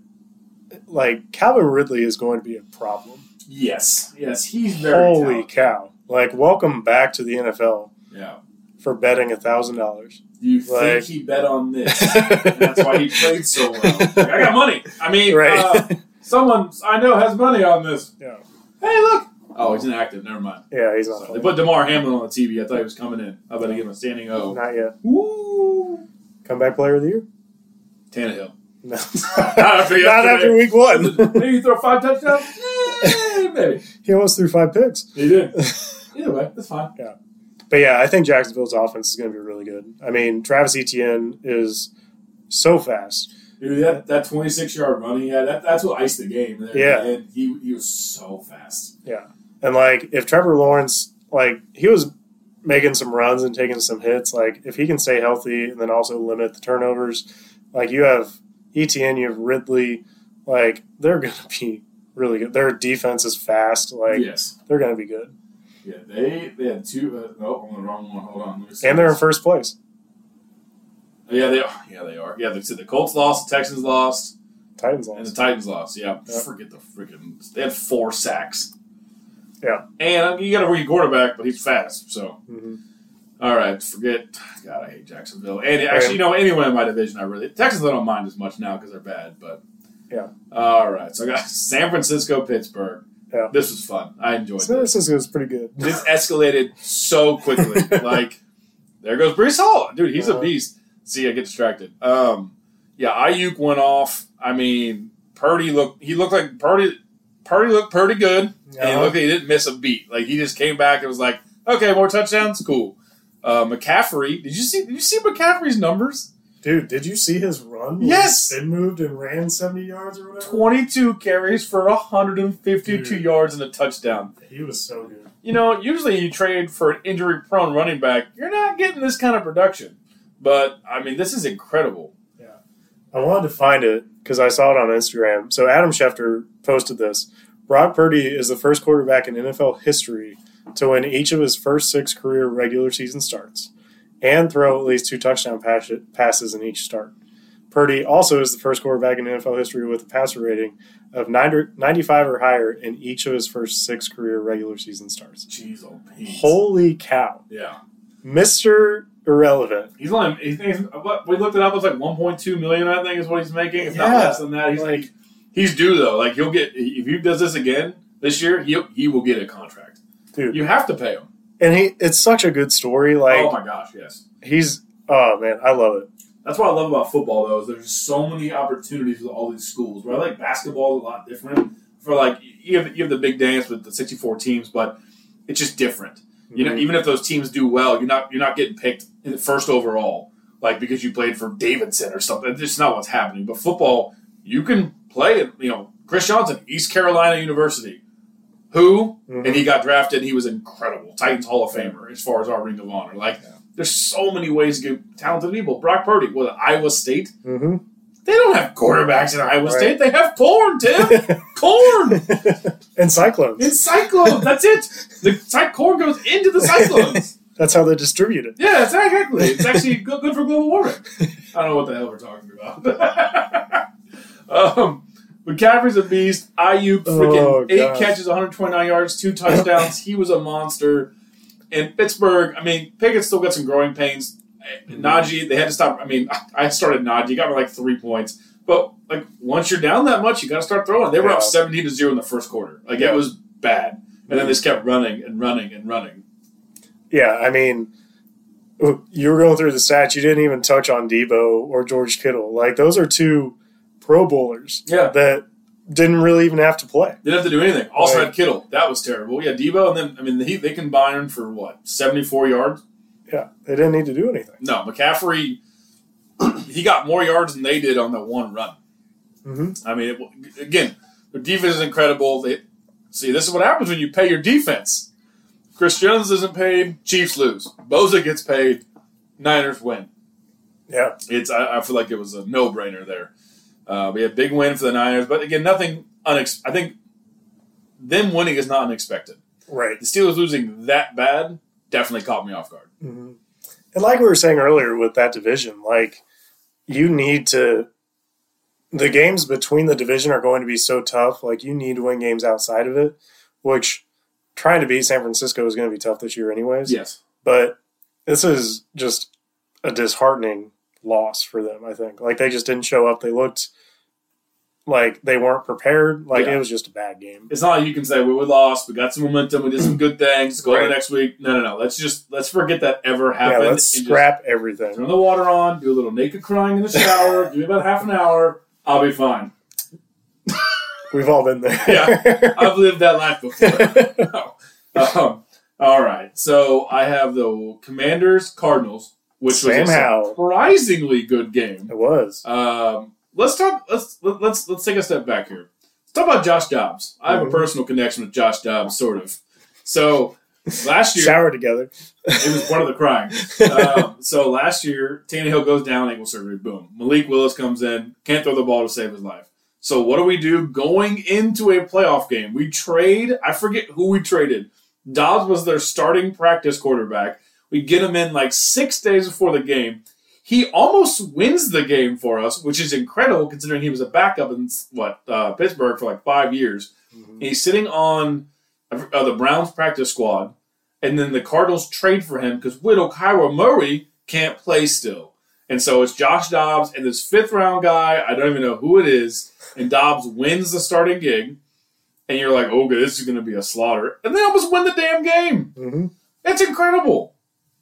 like Calvin Ridley is going to be a problem.
Yes. Yes. He's very
Holy
talented.
cow! Like, welcome back to the NFL
Yeah.
For betting a thousand dollars.
You
Like-
think he bet on this? and that's why he played so well. Like, I got money. I mean,
Right.
uh, someone I know has money on this.
Yeah.
Hey, look. Oh, he's inactive. Never mind.
Yeah, he's not
So they put Damar Hamlin on the TV. I thought he was coming in. I better give him a standing O.
Not yet.
Woo!
Comeback player of the year?
Tannehill.
No.
Not after
Not after week one.
Maybe you throw five touchdowns. Eh, maybe
he almost threw five picks.
he did. Either way, that's fine.
But yeah, I think Jacksonville's offense is going to be really good. I mean, Travis Etienne is so fast.
Dude, that, that 26 yard run he had, that, that's what iced the game. There.
Yeah.
And he, he was so fast. Yeah.
And like, if Trevor Lawrence, like, he was making some runs and taking some hits, like, if he can stay healthy and then also limit the turnovers, like, you have Etienne, you have Ridley, like, they're going to be really good. Their defense is fast. Like,
yes.
they're going to be good.
Yeah, they they had two. Uh, oh, I'm on the wrong one. Hold on.
And they're in first place.
Yeah, they are. Yeah, they are. Yeah, they said the Colts lost, the Texans lost,
Titans
and the. Titans lost. Yeah,
Yep.
forget the freaking. They had four sacks.
Yeah.
And you got a rookie quarterback, but he's fast. So,
hmm
all right, forget. God, I hate Jacksonville. And actually, you know, anyone in my division, I really Texans. I don't mind as much now because they're bad. But
Yeah.
All right, so I got San Francisco, Pittsburgh.
Yeah.
This was fun. I enjoyed
So
this.
this is pretty good.
This escalated so quickly. like, there goes Breece Hall. Dude, he's a
Uh-huh.
beast. See, I get distracted. Um, yeah, Aiyuk went off. I mean, Purdy looked. He looked like Purdy. Purdy looked pretty good, and he
Uh-huh.
looked he didn't miss a beat. Like he just came back and was like, "Okay, more touchdowns, cool." Uh, McCaffrey, did you see? Did you see McCaffrey's numbers?
Dude, did you see his run?
Yes!
spin moved and ran seventy yards or whatever.
Twenty-two carries for 152
Dude.
yards and a touchdown.
He was so good.
You know, usually you trade for an injury-prone running back, you're not getting this kind of production. But I mean, this is incredible. Yeah.
I wanted to find it because I saw it on Instagram. So Adam Schefter posted this. Brock Purdy is the first quarterback in NFL history to win each of his first six career regular season starts and throw at least two touchdown pass- passes in each start. Purdy also is the first quarterback in NFL history with a passer rating of 90 95 or higher in each of his first six career regular season starts.
Jeez, oh.
Holy cow.
yeah.
Mr. Irrelevant.
He's only. He thinks we looked it up. It's like 1.2 million. I think is what he's making. If not less than that. He's
like-
he's due though. Like he'll get if he does this again this year, he he will get a contract.
Dude.
You have to pay him.
And he it's such a good story. Like
oh my gosh, yes.
he's oh man, I love it.
That's what I love about football, though, is there's so many opportunities with all these schools. Where I like basketball is a lot different. For like you have you have the big dance with the 64 teams, but it's just different. You know,
Mhm.
even if those teams do well, you're not you're not getting picked in the first overall, like because you played for Davidson or something. It's just not what's happening. But football, you can play. it. You know, Chris Johnson, East Carolina University, who
Mhm.
and he got drafted. He was incredible, Titans Hall of Famer as far as our ring of honor. Like, there's so many ways to get talented people. Brock Purdy, what Iowa State.
Mhm.
They don't have quarterbacks in Iowa
Right.
State. They have corn, Tim. corn.
and Cyclones.
It's Cyclones. That's it. The cy- corn goes into the Cyclones.
That's how they distribute it.
yeah, exactly. It's actually good, good for global warming. I don't know what the hell we're talking about. Um, McCaffrey's a beast. Aiyuk oh, freaking
Oh,
eight catches, 129 yards, two touchdowns. he was a monster. And Pittsburgh, I mean, Pickett still got some growing pains. Mm-hmm. Najee, they had to stop. I mean, I started Najee, got me like three points. But like once you're down that much, you got to start throwing. They were up 17 to zero in the first quarter. Like
Yeah.
it was bad. And then they just mm-hmm. kept running and running and running.
Yeah, I mean, you were going through the stats. You didn't even touch on Debo or George Kittle. Like those are two Pro Bowlers
Yeah.
that didn't really even have to play.
Didn't have to do anything. Also
Right.
had Kittle. That was terrible. Yeah, Debo, and then I mean he, they combined for what seventy four yards.
Yeah, they didn't need to do anything.
No, McCaffrey. he got more yards than they did on that one run.
hmm
I mean, it, again, their defense is incredible. They see this is what happens when you pay your defense. Chris Jones isn't paid. Chiefs lose. Bosa gets paid. Niners win.
Yeah,
It's I, I feel like it was a no brainer there. Uh, we had a big win for the Niners, but again, nothing. Unex- I think them winning is not unexpected.
right.
The Steelers losing that bad definitely caught me off guard.
hmm And like we were saying earlier with that division, like you need to. The games between the division are going to be so tough. Like you need to win games outside of it, which trying to beat San Francisco is going to be tough this year, anyways.
Yes.
But this is just a disheartening loss for them. I think like they just didn't show up. They looked like they weren't prepared. Like
Yeah.
it was just a bad game.
It's not like you can say well, we lost, we got some momentum, we did some good things. Go to
Right.
the next week. No, no, no. Let's just let's forget that ever
Yeah,
happened.
let's
and just
scrap everything.
turn the water on, do a little naked crying in the shower, give me about half an hour. I'll be fine.
We've all been there.
Yeah. I've lived that life before. um, all right. So I have the Commanders Cardinals, which
Sam
was a
Howell.
surprisingly good game.
it was.
Um, let's talk. Let's let, let's let's take a step back here. Let's talk about Josh Dobbs. I have a
Mhm.
personal connection with Josh Dobbs, sort of. So last year
Shower together.
it was part of the crying. Um, so last year, Tannehill goes down, ankle surgery. Boom. Malik Willis comes in, can't throw the ball to save his life. So what do we do going into a playoff game? We trade. I forget who we traded. Dobbs was their starting practice quarterback. We get him in like six days before the game. He almost wins the game for us, which is incredible considering he was a backup in what uh, Pittsburgh for like five years. And he's sitting on uh, the Browns practice squad, and then the Cardinals trade for him because Widow Kyler Murray can't play still. And so it's Josh Dobbs and this fifth round guy, I don't even know who it is, and Dobbs wins the starting gig. And you're like, oh, okay, this is going to be a slaughter. And they almost win the damn game.
hmm
That's incredible.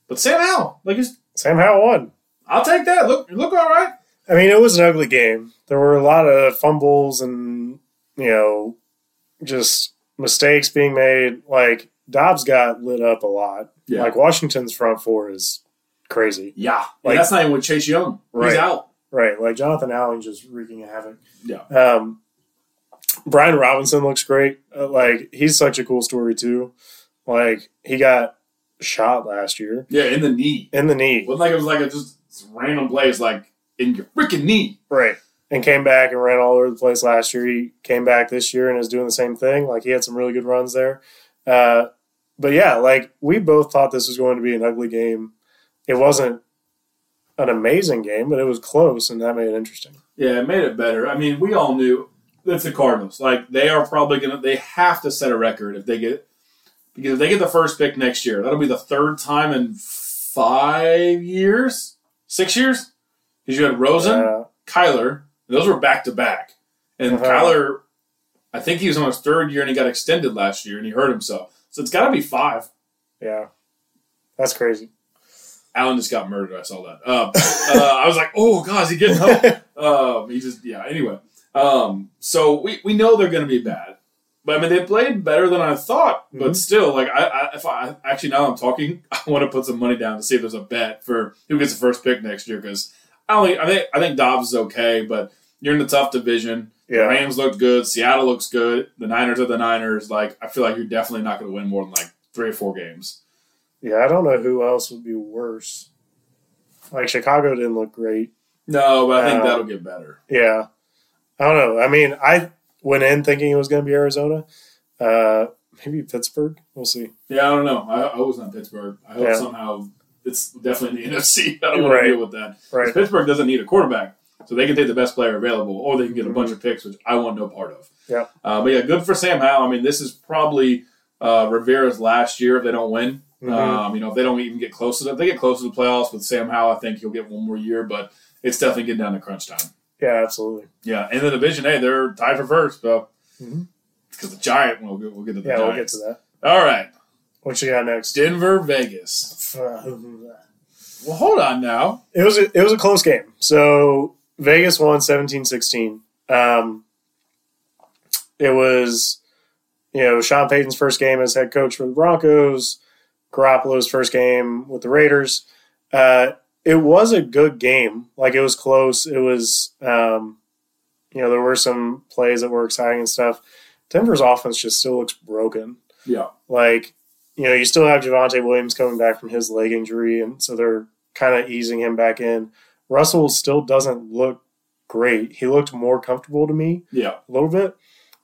But Sam Howell, like,
Sam Howell won.
I'll take that. Look, look all right.
I mean, it was an ugly game. There were a lot of fumbles and, you know, just mistakes being made. Like, Dobbs got lit up a lot.
Yeah.
Like, Washington's front four is crazy.
Yeah.
Like-
that's not even with Chase Young.
Right.
He's out.
Right. Like, Jonathan Allen just wreaking havoc.
Yeah.
Um, Brian Robinson looks great. Uh, like, he's such a cool story, too. Like, he got shot last year
Yeah, in the knee.
in the knee.
wasn't like it was like a just random plays, like in your freaking knee.
Right. And came back and ran all over the place last year. He came back this year and is doing the same thing. Like he had some really good runs there. Uh, but yeah, like we both thought this was going to be an ugly game. It wasn't an amazing game, but it was close, and that made it interesting.
Yeah, it made it better. I mean, we all knew it's the Cardinals. Like they are probably gonna, they have to set a record if they get because if they get the first pick next year, that'll be the third time in five years, six years. Because you had Rosen,
Uh,
Kyler, those were back to back. And
Uh-huh.
Kyler, I think he was on his third year and he got extended last year and he hurt himself. So it's got to be five.
yeah, that's crazy.
Allen just got murdered. I saw that. Uh, uh, I was like, oh god, is he getting up? um, he just yeah. Anyway, um, so we, we know they're going to be bad, but I mean they played better than I thought. But
Mhm.
still, like I, I if I actually now I'm talking, I want to put some money down to see if there's a bet for who gets the first pick next year because I only I think I think Dobbs is okay, but you're in the tough division. The Rams looked good. Seattle looks good. The Niners are the Niners. Like I feel like you're definitely not going to win more than like three or four games.
yeah. I don't know who else would be worse. Like Chicago didn't look great.
No, but I think
Uh,
that'll get better.
Yeah. I don't know. I mean, I went in thinking it was going to be Arizona. Uh, maybe Pittsburgh. We'll see.
Yeah, I don't know. I, I was not Pittsburgh. I hope
Yeah.
somehow it's definitely in the NFC. I don't want
Right.
to deal with that.
Right.
Pittsburgh doesn't need a quarterback. So they can take the best player available, or they can get a bunch of picks, which I want no part of.
Yeah.
Uh, but yeah, good for Sam Howell. I mean, this is probably uh, Rivera's last year if they don't win.
Mhm.
Um, you know, if they don't even get close to the, if they get close to the playoffs with Sam Howell, I think he'll get one more year, but it's definitely getting down to crunch time.
Yeah, absolutely.
Yeah, in the division, hey, they're tied for first, so
Mhm.
because the Giant, we'll get, we'll get to the
Yeah, we'll get to that.
All right,
What you got next?
Denver, Vegas. Well, hold on now.
It was a, it was a close game. So Vegas won 17-16. Um, it was you know Sean Payton's first game as head coach for the Broncos, Garoppolo's first game with the Raiders. Uh, it was a good game. Like it was close. It was um, you know there were some plays that were exciting and stuff. Denver's offense just still looks broken.
Yeah,
like you know you still have Javonte Williams coming back from his leg injury, and so they're kind of easing him back in. Russell still doesn't look great. He looked more comfortable to me
yeah,
a little bit,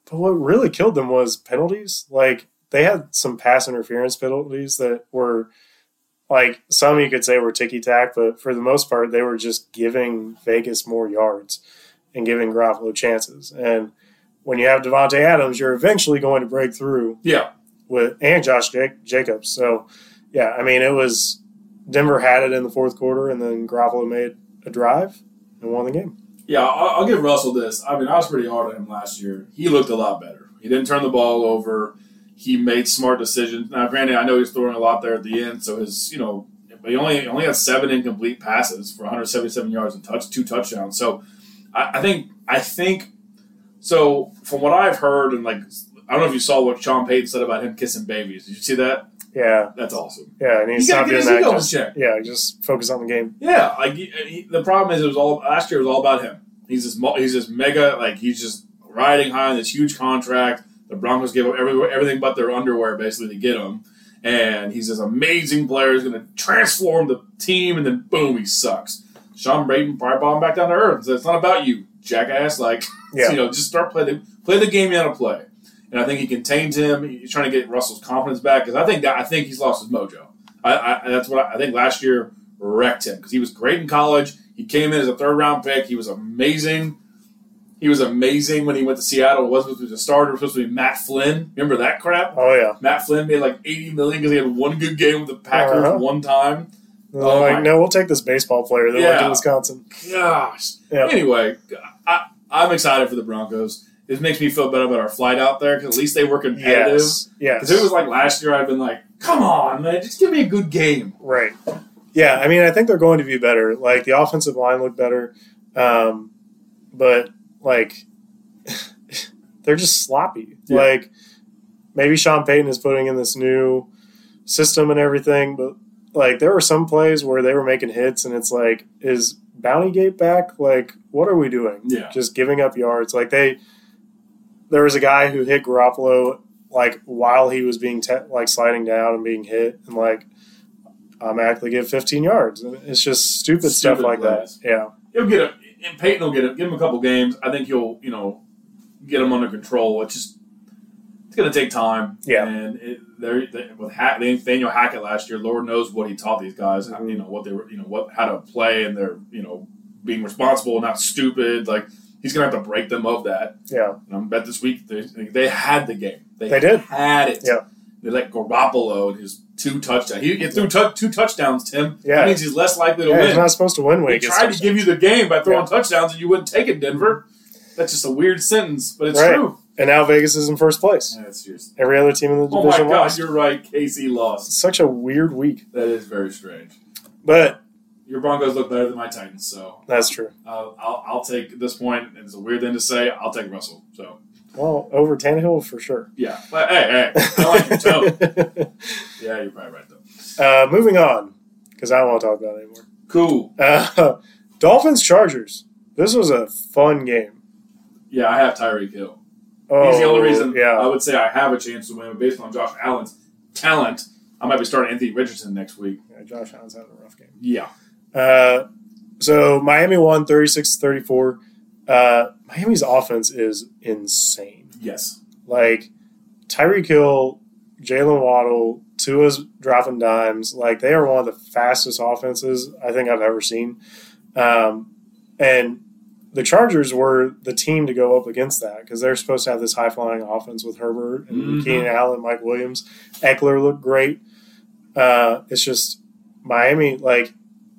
but what really killed them was penalties. Like they had some pass interference penalties that were like some you could say were ticky tack, but for the most part they were just giving Vegas more yards and giving Garoppolo chances. And when you have Davante Adams, you're eventually going to break through
yeah.
with and Josh Jacobs. So yeah, I mean it was Denver had it in the fourth quarter, and then Garoppolo made a drive and won the game.
Yeah, I'll, I'll give Russell this. I mean, I was pretty hard on him last year. He looked a lot better. He didn't turn the ball over. He made smart decisions. Now, granted, I know he's throwing a lot there at the end, so his, you know, but he only only had seven incomplete passes for 177 yards and touch two touchdowns. So, I, I think I think so. From what I've heard, and like, I don't know if you saw what Sean Payton said about him kissing babies. Did you see that?
Yeah,
That's awesome.
yeah, and
He
he's not doing that. Just,
check.
yeah, just focus on the game.
Yeah, like he, he, the problem is, it was all last year. It was all about him. He's this, he's this mega, like he's just riding high on this huge contract. The Broncos gave up every, everything but their underwear basically to get him, and he's this amazing player. He's going to transform the team, and then boom, he sucks. Sean Payton probably brought him back down to earth. said, "It's not about you, jackass. Like,
Yeah.
you know, just start play the play the game you know to play." And I think he contained him. He's trying to get Russell's confidence back because I think that I think he's lost his mojo. I, I that's what I, I think last year wrecked him because he was great in college. He came in as a third round pick. He was amazing. He was amazing when he went to Seattle. It wasn't supposed to be a starter. It was supposed to be Matt Flynn. Remember that crap?
Oh yeah,
Matt Flynn made like eighty million because he had one good game with the Packers
Uh-huh.
one time. Oh,
like no, we'll take this baseball player that went
Yeah.
to Wisconsin.
Gosh.
Yeah.
Anyway, I, I'm excited for the Broncos. It makes me feel better about our flight out there because at least they were competitive.
Yes, yes.
Because it was like last year, I've been like, come on, man, just give me a good game.
Right. Yeah, I mean, I think they're going to be better. Like the offensive line looked better, um, but like they're just sloppy.
Yeah.
Like maybe Sean Payton is putting in this new system and everything, but like there were some plays where they were making hits, and it's like, is Bounty Gate back? Like, what are we doing?
Yeah.
Just giving up yards. Like they, there was a guy who hit Garoppolo like while he was being te- like sliding down and being hit, and like automatically give 15 yards. And It's just stupid, stuff like
plays.
that. Yeah,
He'll get a, and Payton will get a, give him a couple games. I think he'll, you know, get him under control. It's just, it's going to take time.
Yeah.
And it, they're, they, with Hack, Nathaniel Hackett last year, Lord knows what he taught these guys,
Mhm.
you know, what they were, you know, what, how to play and they're, you know, being responsible, not stupid. Like, he's going to have to break them of that.
yeah,
And I bet this week they, they had the game.
They did.
Had it.
Yeah.
They let Garoppolo and his two touchdowns. He, threw tou- two touchdowns, Tim.
Yeah.
That means he's less likely to
yeah.
win.
He's not supposed to win when
He tried to give you the game by throwing
Yeah.
touchdowns and you wouldn't take it, Denver. That's just a weird sentence, but it's
Right.
true.
And now Vegas is in first place.
Yeah, it's just,
Every other team in the division.
oh my God,
lost.
you're right. KC lost.
It's such a weird week,
That is very strange.
but
Your Broncos look better than my Titans, so
that's true.
uh, I'll, I'll take at this point. It's a weird thing to say. I'll take Russell. So
Well, over Tannehill for sure.
yeah, but hey, hey, I like your tone. Yeah, you're probably right though.
uh, moving on, because I don't want to talk about it anymore.
Cool.
Uh, Dolphins Chargers. This was a fun game.
Yeah, I have Tyreek Hill.
Oh,
He's the only reason
yeah.
I would say I have a chance to win based on Josh Allen's talent. I might be starting Anthony Richardson next week.
yeah Josh Allen's having a rough game.
Yeah.
Uh, so Miami won 36 34. Miami's offense is insane.
Yes.
Like Tyreek Hill, Jaylen Waddle, Tua's dropping dimes. Like they are one of the fastest offenses I think I've ever seen. Um, and the Chargers were the team to go up against that because they're supposed to have this high flying offense with Herbert and
Mhm.
Keenan Allen, Mike Williams. Ekeler looked great. Uh, it's just Miami, like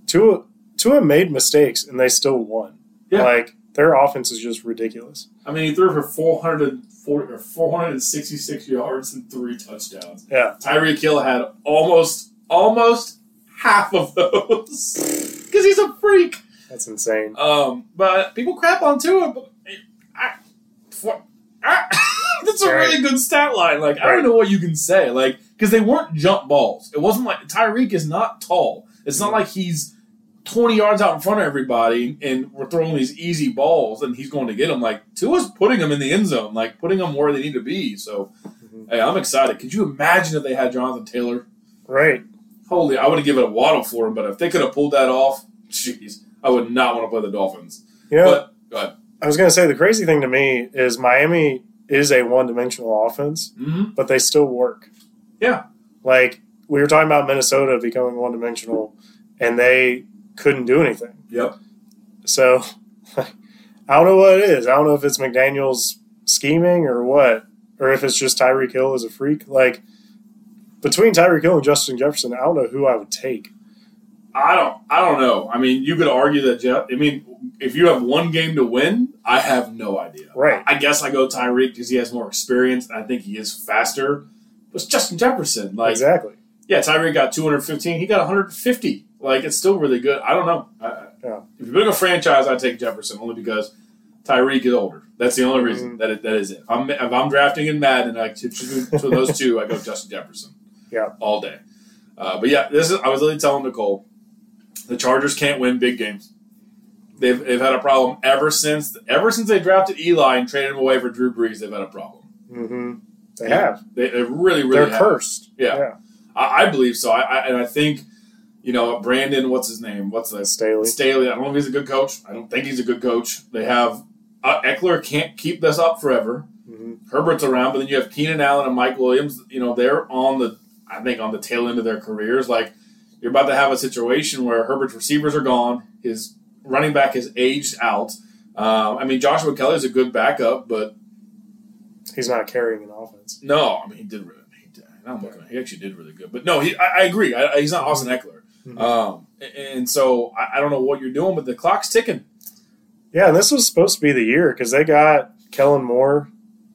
Tua, Tua made mistakes and they still won.
Yeah.
Like their offense is just ridiculous.
I mean, he threw for 440 or 466 yards and three touchdowns.
Yeah.
Tyreek Hill had almost almost half of those because he's a freak.
That's insane.
Um, but people crap on Tua. But I, for, I, that's a really good stat line. Like I don't know what you can say. Like because they weren't jump balls. It wasn't like Tyreek is not tall. It's not like he's. 20 yards out in front of everybody, and we're throwing these easy balls, and he's going to get them. Like, Tua's putting them in the end zone, like, putting them where they need to be. So,
Mhm.
hey, I'm excited. Could you imagine if they had Jonathan Taylor?
Right.
Holy, I would have given a waddle for him, but if they could have pulled that off, jeez, I would not want to play the Dolphins.
You know,
But.
I was going to say the crazy thing to me is Miami is a one dimensional offense,
Mm-hmm.
but they still work.
Yeah.
Like we were talking about Minnesota becoming one dimensional and they couldn't do anything.
Yep.
So I don't know what it is. I don't know if it's McDaniel's scheming or what, or if it's just Tyreek Hill as a freak. Like between Tyreek Hill and Justin Jefferson, I don't know who I would take.
I don't. I don't know. I mean, you could argue that Jeff. I mean, if you have one game to win, I have no idea.
Right.
I guess I go Tyreek because he has more experience. And I think he is faster. But it's Justin Jefferson. Like,
exactly.
yeah, Tyreek got 215. He got 150. Like, it's still really good. I don't know. I,
Yeah.
If you're building a franchise, I take Jefferson only because Tyreek is older. That's the only reason.
Mhm.
That it, that is it. If I'm, if I'm drafting in Madden, and I to between those two. I go Justin Jefferson.
Yeah.
all day. Uh, but yeah, this is. I was literally telling Nicole, the Chargers can't win big games. They've, they've had a problem ever since ever since they drafted Eli and traded him away for Drew Brees. They've had a problem.
hmm They have.
They, they really, really
They're
have.
cursed.
Yeah.
yeah.
I, I believe so. I, I and I think, you know, Brandon. What's his name? What's that?
Staley.
Staley. I don't know if he's a good coach. I don't think he's a good coach. They have uh, Ekeler can't keep this up forever.
hmm
Herbert's around, but then you have Keenan Allen and Mike Williams. You know, they're on the, I think, on the tail end of their careers. Like, you're about to have a situation where Herbert's receivers are gone, his running back is aged out. Um, I mean, Joshua Kelley is a good backup, but
He's not carrying an offense.
no, I mean, he did really. He, did, I'm looking, he actually did really good, but no, he, I, I agree. I- he's not Austin Ekeler,
Mhm.
um, and, so I, I don't know what you're doing, but the clock's ticking.
Yeah, and this was supposed to be the year because they got Kellen Moore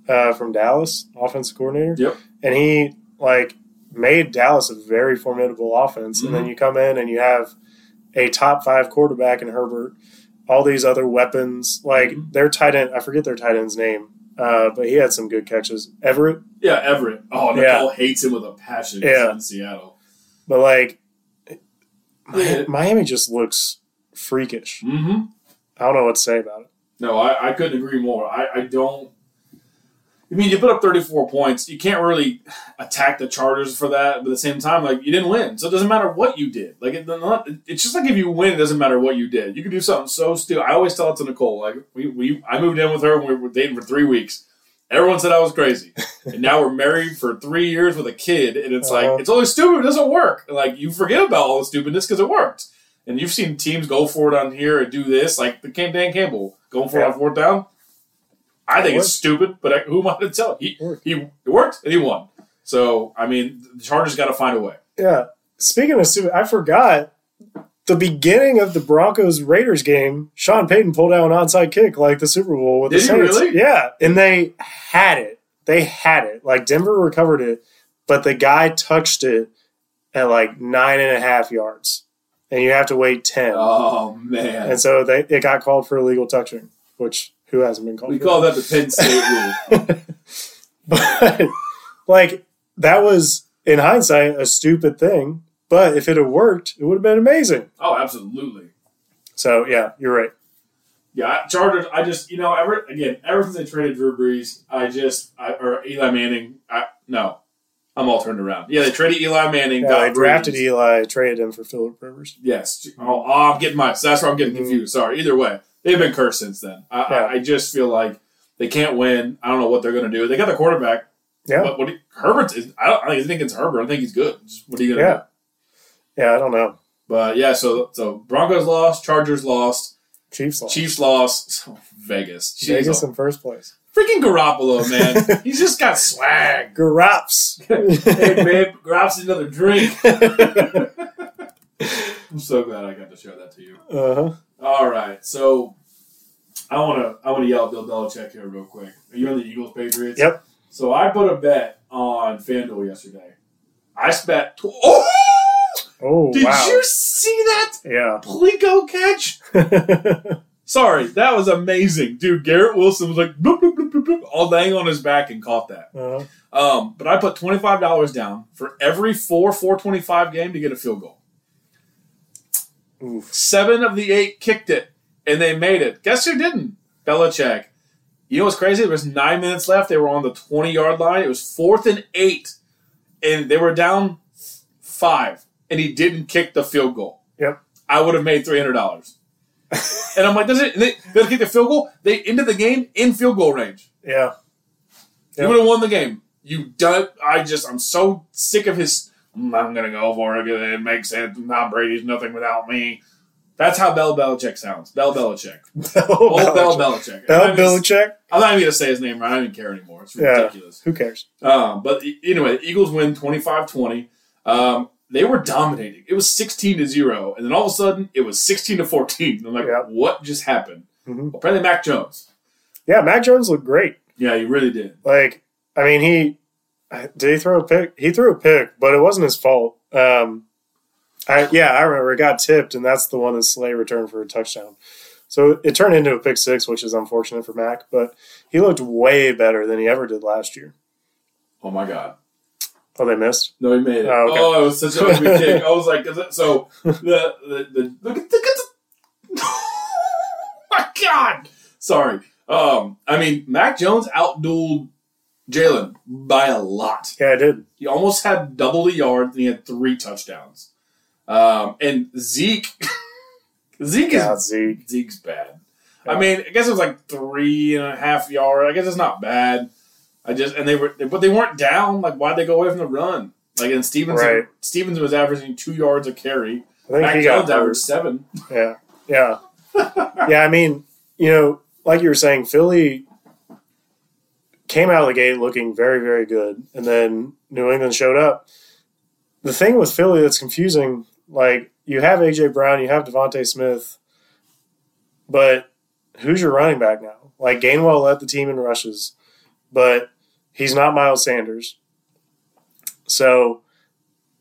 uh, from Dallas, offensive coordinator.
Yep.
And he like made Dallas a very formidable offense. And then you come in and you have a top five quarterback in Herbert, all these other weapons. Like
Mhm.
their tight end, I forget their tight end's name, uh, but he had some good catches. Everett,
Yeah, Everett. Oh, Nicole
Yeah.
hates him with a passion.
Yeah.
in Seattle.
but like
Yeah.
Miami just looks freakish.
Mm-hmm.
I don't know what to say about it.
No, I, I couldn't agree more. I, I don't. I mean, you put up 34 points. You can't really attack the Chargers for that. But at the same time, like you didn't win, so it doesn't matter what you did. Like it, not, it's just like if you win, it doesn't matter what you did. You can do something so stupid. I always tell it to Nicole. Like we, we I moved in with her when we were dating for three weeks. Everyone said I was crazy, and now we're married for three years with a kid, and it's
Uh-huh.
like it's only stupid. It doesn't work. And, like you forget about all the stupidness because it worked. And you've seen teams go for it on here and do this, like the Cam Dan Campbell going for it on fourth down. I think
It
it's
worked.
stupid, but I, who am I to tell? He,
It worked.
he it worked and he won. So I mean, the Chargers got to find a way.
Yeah. Speaking of stupid, I forgot the beginning of the Broncos Raiders game. Sean Payton pulled out an onside kick like the Super Bowl with
Did
the Saints.
really?
Yeah, and they had it. They had it. Like Denver recovered it, but the guy touched it at like nine and a half yards, and you have to wait ten.
Oh man,
and so they it got called for illegal touching, which who hasn't been called?
we call that the Penn State rule.
but like that was in hindsight a stupid thing. But if it had worked, it would have been amazing.
Oh, absolutely.
So yeah, you're right.
Yeah, Chargers. I just you know ever again ever since they traded Drew Brees, I just I, or Eli Manning. I no, I'm all turned around. Yeah, they traded Eli Manning.
Yeah, they drafted
Brees.
Eli, traded him for Philip Rivers.
Yes. Oh, oh, I'm getting my. So that's where I'm getting
Mhm.
confused. Sorry. Either way, they've been cursed since then. I,
Yeah.
I, I just feel like they can't win. I don't know what they're going to do. They got the quarterback.
Yeah,
But what do you- Herbert is. I don't. I think it's Herbert. I think he's good. What are you going to
Yeah.
do?
Yeah, I don't know.
But yeah. So so Broncos lost. Chargers lost.
Chiefs lost.
Chiefs lost. Vegas. Jeez,
Vegas
oh.
in first place.
Freaking Garoppolo, man. He's just got swag.
Garops.
hey, babe, grabs another drink. I'm so glad I got to show that to you.
uh huh.
All right, so I want to I want to yell at Bill Belichick here real quick. Are you on the Eagles Patriots?
Yep.
So I put a bet on FanDuel yesterday. I bet. Tw- oh,
Oh
did
wow.
you see that
Yeah.
Plinko catch? Sorry, that was amazing, dude. Garrett Wilson was like bloop, bloop, bloop, bloop, bloop, all laying on his back and caught that.
uh-huh.
Um, but I put twenty five dollars down for every four four twenty five game to get a field goal.
Oof.
Seven of the eight kicked it, and they made it. Guess who didn't? Belichick. You know what's crazy? There was nine minutes left. They were on the 20 yard line. It was fourth and eight, and they were down five, and he didn't kick the field goal.
Yep.
I would have made $300. and I'm like, does it? They, they kick the field goal. They ended the game in field goal range.
Yeah.
You would have won the game. You done. I just, I'm so sick of his. "Mm, I'm gonna go for it. It makes sense. Tom Brady's nothing without me. That's how Bell Belichick sounds. Bell Belichick.
Bell
Old Bell
Belichick.
Belichick.
Bell
I'm not even-
Belichick.
I'm not even gonna say his name right. I don't even care anymore. It's
Yeah.
ridiculous.
Who cares?
Um, but anyway, the Eagles win 25-20. Um, they were dominating. It was 16 to 0. And then all of a sudden, it was 16 to 14. I'm like,
Yeah.
what just happened?
Mhm.
Apparently, Mac Jones.
Yeah, Mac Jones looked great.
Yeah, he really did.
Like, I mean, he did he throw a pick? He threw a pick, but it wasn't his fault. Um, I yeah, I remember it got tipped, and that's the one that Slay returned for a touchdown. So it turned into a pick six, which is unfortunate for Mac, but he looked way better than he ever did last year.
Oh, my God.
Oh, they missed.
No, he made it.
Oh,
Oh, it was such a ugly kick. I was like, so the, the, the, look at, look at the, my God. Sorry. Um, I mean, Mac Jones outdueled Jalen by a lot.
Yeah, I did.
He almost had double the yards and he had three touchdowns. Um, and Zeke, Zeke is
God, Zeke.
Zeke's bad. I mean, I guess it was like three and a half yard. I guess it's not bad. I just and they were, but they weren't down. Like, why'd they go away from the run? Like, and Stevens,
Right.
Stevens was averaging two yards a carry.
I think
Mac
he
Jones averaged seven.
Yeah, yeah, yeah. I mean, you know, like you were saying, Philly came out of the gate looking very, very good, and then New England showed up. The thing with Philly that's confusing, like you have AJ Brown, you have DeVonta Smith, but who's your running back now? Like Gainwell led the team in rushes, but he's not Miles Sanders. So,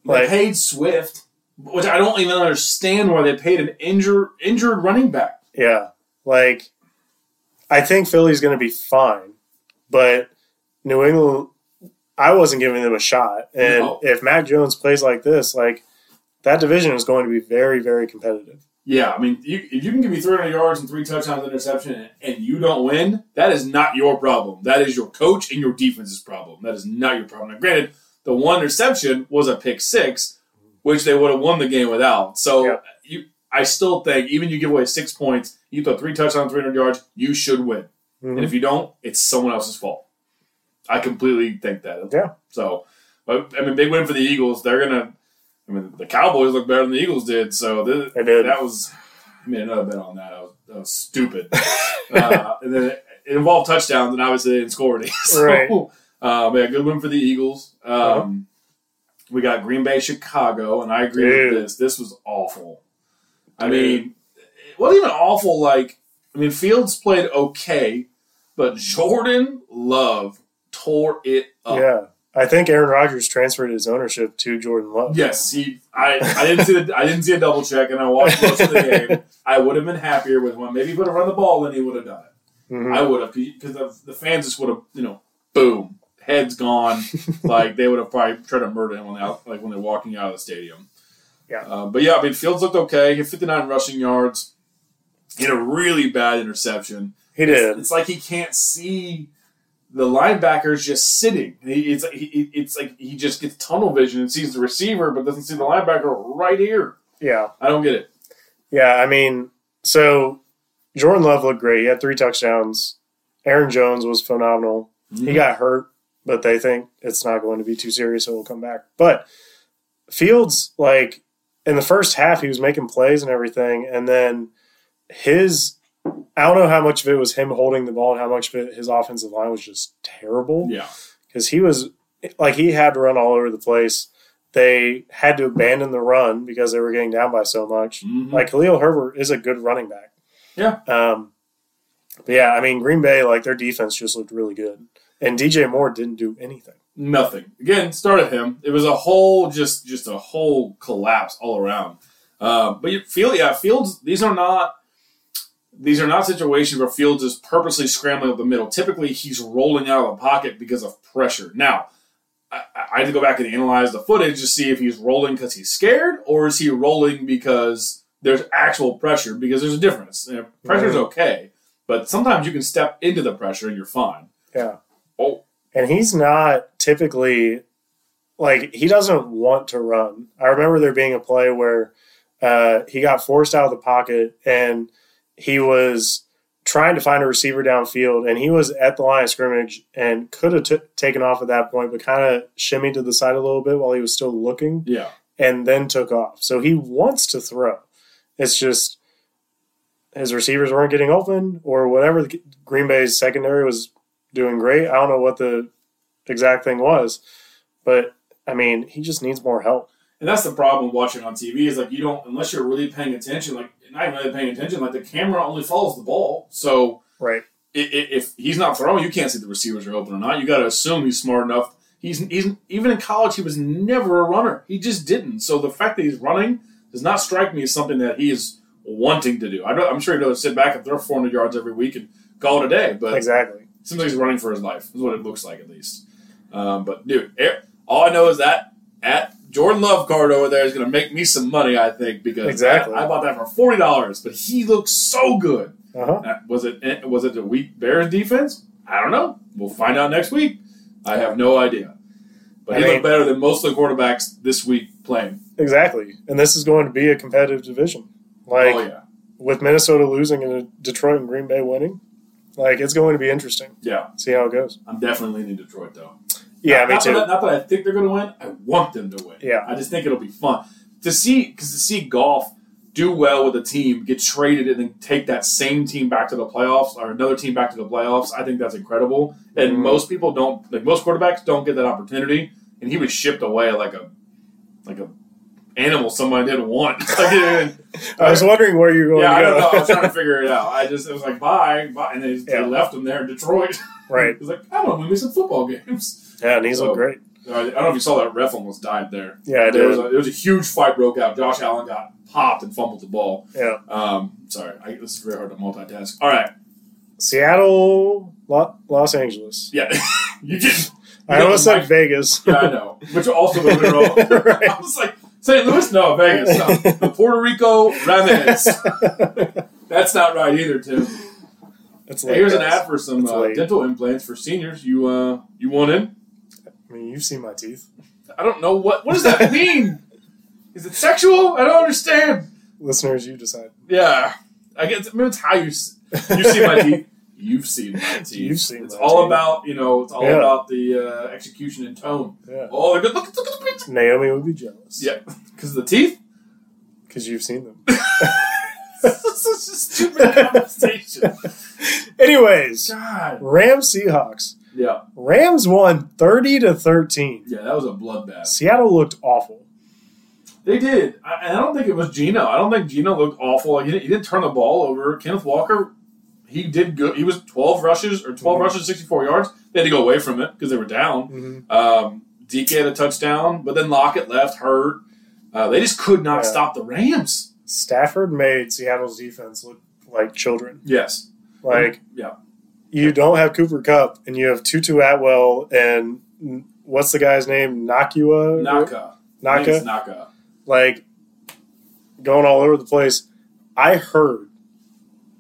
They
like,
paid Swift, which I don't even understand why they paid an injured injured running back.
Yeah. Like, I think Philly's going to be fine, but New England, I wasn't giving them a shot. And
No.
if Mac Jones plays like this, like, that division is going to be very, very competitive.
Yeah, I mean, you, if you can give me 300 yards and three touchdowns, interception, and, and you don't win, that is not your problem. That is your coach and your defense's problem. That is not your problem. Now, granted, the one interception was a pick six, which they would have won the game without. So
Yeah.
you, I still think even you give away six points, you throw three touchdowns, 300 yards, you should win.
Mhm.
And if you don't, it's someone else's fault. I completely think that.
Yeah.
So, but I mean, big win for the Eagles. They're gonna. I mean, the Cowboys looked better than the Eagles did. So th-
did.
that was. I made another bet on that. That was, was stupid. uh, and then it, it involved touchdowns, and obviously they didn't score any. So,
Right.
uh, but yeah, good win for the Eagles. Um,
Uh-huh.
We got Green Bay, Chicago, and I agree
Dude.
with this. This was awful. I mean, it wasn't even awful. Like, I mean, Fields played okay, but Jordan Love tore it up.
Yeah. I think Aaron Rodgers transferred his ownership to Jordan Love.
Yes, he. I, I didn't see the, I didn't see a double check, and I watched most of the game. I would have been happier with one. Maybe he would have run the ball, and he would have done it.
Mhm.
I would have because the, the fans just would have, you know, boom, heads gone. like they would have probably tried to murder him when they out, like when they're walking out of the stadium.
Yeah.
Uh, but yeah, I mean, Fields looked okay. He had 59 rushing yards. He had a really bad interception.
he did.
It's like he can't see the linebackers just sitting. He, it's he, it's like he just gets tunnel vision and sees the receiver, but doesn't see the linebacker right here.
Yeah.
I don't get it.
Yeah, I mean, so Jordan Love looked great. He had three touchdowns. Aaron Jones was phenomenal. He mm-hmm. got hurt, but they think it's not going to be too serious, so he'll come back. But Fields, like in the first half, he was making plays and everything, and then his I don't know how much of it was him holding the ball and how much of it his offensive line was just terrible.
Yeah.
Because he was like he had to run all over the place. They had to abandon the run because they were getting down by so much.
Mhm.
Like Khalil Herbert is a good running back.
Yeah.
Um, but yeah, I mean Green Bay, like their defense just looked really good, and DJ Moore didn't do anything.
Nothing. Again, started him. It was a whole just just a whole collapse all around. Uh, but you feel yeah, Fields. These are not these are not situations where Fields is purposely scrambling up the middle. Typically, he's rolling out of the pocket because of pressure. Now, I, I had to go back and analyze the footage to see if he's rolling because he's scared or is he rolling because there's actual pressure. Because there's a difference. You know, pressure's
Mhm.
okay, but sometimes you can step into the pressure and you're fine.
Yeah.
Oh,
And he's not typically like he doesn't want to run. I remember there being a play where uh, he got forced out of the pocket and he was trying to find a receiver downfield and he was at the line of scrimmage and could have t- taken off at that point but kind of shimmied to the side a little bit while he was still looking
yeah.
and then took off. So he wants to throw. It's just his receivers weren't getting open or whatever. The Green Bay's secondary was doing great. I don't know what the exact thing was, but I mean, he just needs more help.
And that's the problem watching on TV is like you don't unless you're really paying attention. Like not even really paying attention. Like the camera only follows the ball. So
Right.
if he's not throwing, you can't see the receivers are open or not. You got to assume he's smart enough. He's he's even in college he was never a runner. He just didn't. So the fact that he's running does not strike me as something that he is wanting to do. I don't, I'm sure he doesn't sit back and throw 400 yards every week and call it a day. But
Exactly.
Seems like he's running for his life. Is what it looks like at least. Um, but dude, all I know is that at Jordan Love card over there is going to make me some money. I think because
Exactly.
I, I bought that for forty dollars, but he looks so good.
Uh huh.
Uh, Was it eh, was it the weak Bears defense? I don't know. We'll find out next week. I have no idea. But
I
he
mean-
looked better than most of the quarterbacks this week playing.
Exactly. And this is going to be a competitive division. Like
oh yeah,
with Minnesota losing and Detroit and Green Bay winning, like it's going to be interesting.
yeah.
See how it goes.
I'm definitely leaning Detroit though.
Yeah,
not,
me
not
too.
That, not that I think they're going to win. I want them to win.
Yeah.
I just think it'll be fun to see because to see Goff do well with a team, get traded, and then take that same team back to the playoffs or another team back to the playoffs. I think that's incredible. And
Mhm.
most people don't like most quarterbacks don't get that opportunity. And he was shipped away like a like a animal somebody didn't want. like,
I was wondering where you were going
yeah, I
to
don't
go.
know. I was trying to figure it out. I just it was like bye, bye, and they,
Yeah.
they left him there in Detroit.
right.
it was like I want to win me some football games.
Yeah, and he's
So-
looked great.
I don't know if you saw that ref almost died there.
Yeah, I
There was,
did.
a, there was a huge fight broke out. Josh Allen got popped and fumbled the ball.
Yeah.
Um, sorry, I, this is very hard to multitask. All right,
Seattle, Lo- Los Angeles.
yeah, you just
I almost said Vegas.
yeah, I know, which also the winner.
Right.
I was like St. Louis, no Vegas, no. The Puerto Rico Ramirez. That's not right either, Tim.
It's
Hey,
late,
here's an ad for some uh, dental implants for seniors. You uh, you want in?
I mean, you've seen my teeth.
I don't know what what does that mean. Is it sexual? I don't understand.
Listeners, you decide.
Yeah, I guess I mean, it's how you you see my teeth. You've seen my teeth.
You've seen
It's
my
all
teeth.
about you know. It's all
Yeah.
about the uh, execution and tone.
Yeah.
Oh, they're good. Look, look at the picture.
Naomi would be jealous.
Yeah, because the teeth.
Because you've seen them.
Such a stupid conversation.
Anyways,
God.
Rams Seahawks.
Yeah,
Rams won 30 to 13.
yeah, that was a bloodbath.
Seattle looked awful.
They did. I, I don't think it was Geno. I don't think Geno looked awful. Like, he, didn't, he didn't turn the ball over. Kenneth Walker, he did good. He was 12 rushes or 12
Mhm.
rushes, 64 yards. They had to go away from it because they were down.
Mm-hmm.
Um, DK had a touchdown, but then Lockett left hurt. Uh, they just could not
Yeah.
stop the Rams.
Stafford made Seattle's defense look like children.
Yes.
Like,
Yeah.
You don't have Cooper Kupp, and you have Tutu Atwell, and what's the guy's name? Nacua?
Naka.
Naka?
Naka.
like going all over the place. I heard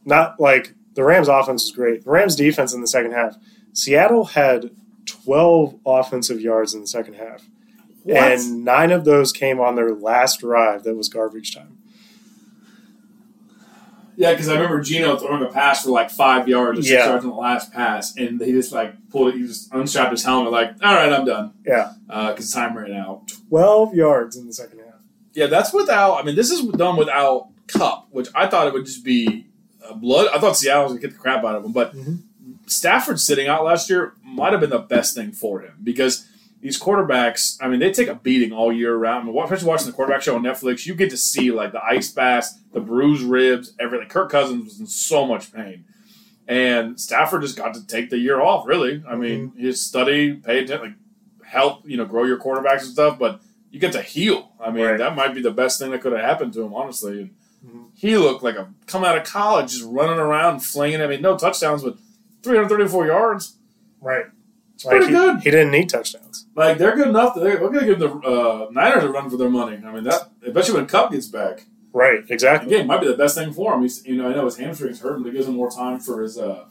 not like the Rams offense was great. The Rams defense in the second half. Seattle had 12 offensive yards in the second half.
What?
And nine of those came on their last drive that was garbage time.
Yeah, because I remember Geno throwing a pass for like five yards or six
Yeah.
yards on the last pass, and he just like pulled it. He just unstrapped his helmet, like, "All right, I'm done,"
Yeah.
because time ran out.
12 yards in the second half.
Yeah, that's without. I mean, this is done without Kupp, which I thought it would just be uh, blood. I thought Seattle was going to get the crap out of him, but
Mhm.
Stafford sitting out last year might have been the best thing for him because these quarterbacks, I mean, they take a beating all year round. I mean, especially watching the quarterback show on Netflix, you get to see like the ice baths, the bruised ribs, everything. Kirk Cousins was in so much pain. And Stafford just got to take the year off, really. I mean, his study, pay attention, like help, you know, grow your quarterbacks and stuff, but you get to heal. I mean,
Right.
that might be the best thing that could have happened to him, honestly. And
Mhm.
he looked like a come out of college, just running around, flinging. I mean, no touchdowns, but 334 yards.
Right.
It's pretty
he,
good.
He didn't need touchdowns.
Like they're good enough. That they're, they're going to give the uh, Niners a run for their money. I mean, that especially when Kupp gets back.
Right. Exactly.
Again, might be the best thing for him. He's, you know, I know his hamstrings hurt him, but it gives him more time for his uh,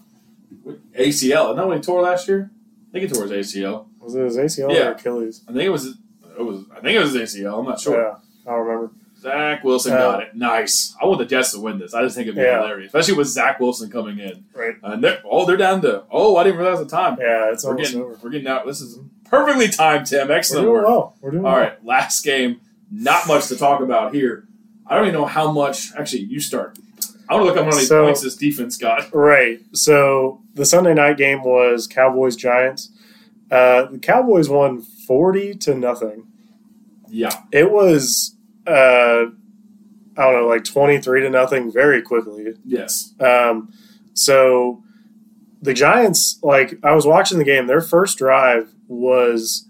ACL. Isn't that what he tore last year? I think he tore his ACL.
Was it his ACL
Yeah.
or Achilles?
I think it was. It was. I think it was his ACL. I'm not sure.
Yeah. I don't remember.
Zach Wilson
Uh,
got it. Nice. I want the Jets to win this. I just think it'd be
Yeah.
hilarious, especially with Zach Wilson coming in.
Right.
And they're, oh, they're down to. Oh, I didn't realize the time.
Yeah. It's
We're
almost
getting,
over.
we're getting out. This is perfectly timed, Tim.
We're
Excellent
doing
work.
well. We're doing
All
well.
right, last game. Not much to talk about here. I don't even know how much. Actually, you start. I want to look up how many
So-
points this defense got.
Right. So the Sunday night game was Cowboys Giants. Uh, the Cowboys won forty to nothing.
Yeah,
It was uh, I don't know, like twenty three to nothing very quickly.
yes,
Um, so the Giants, like I was watching the game, their first drive was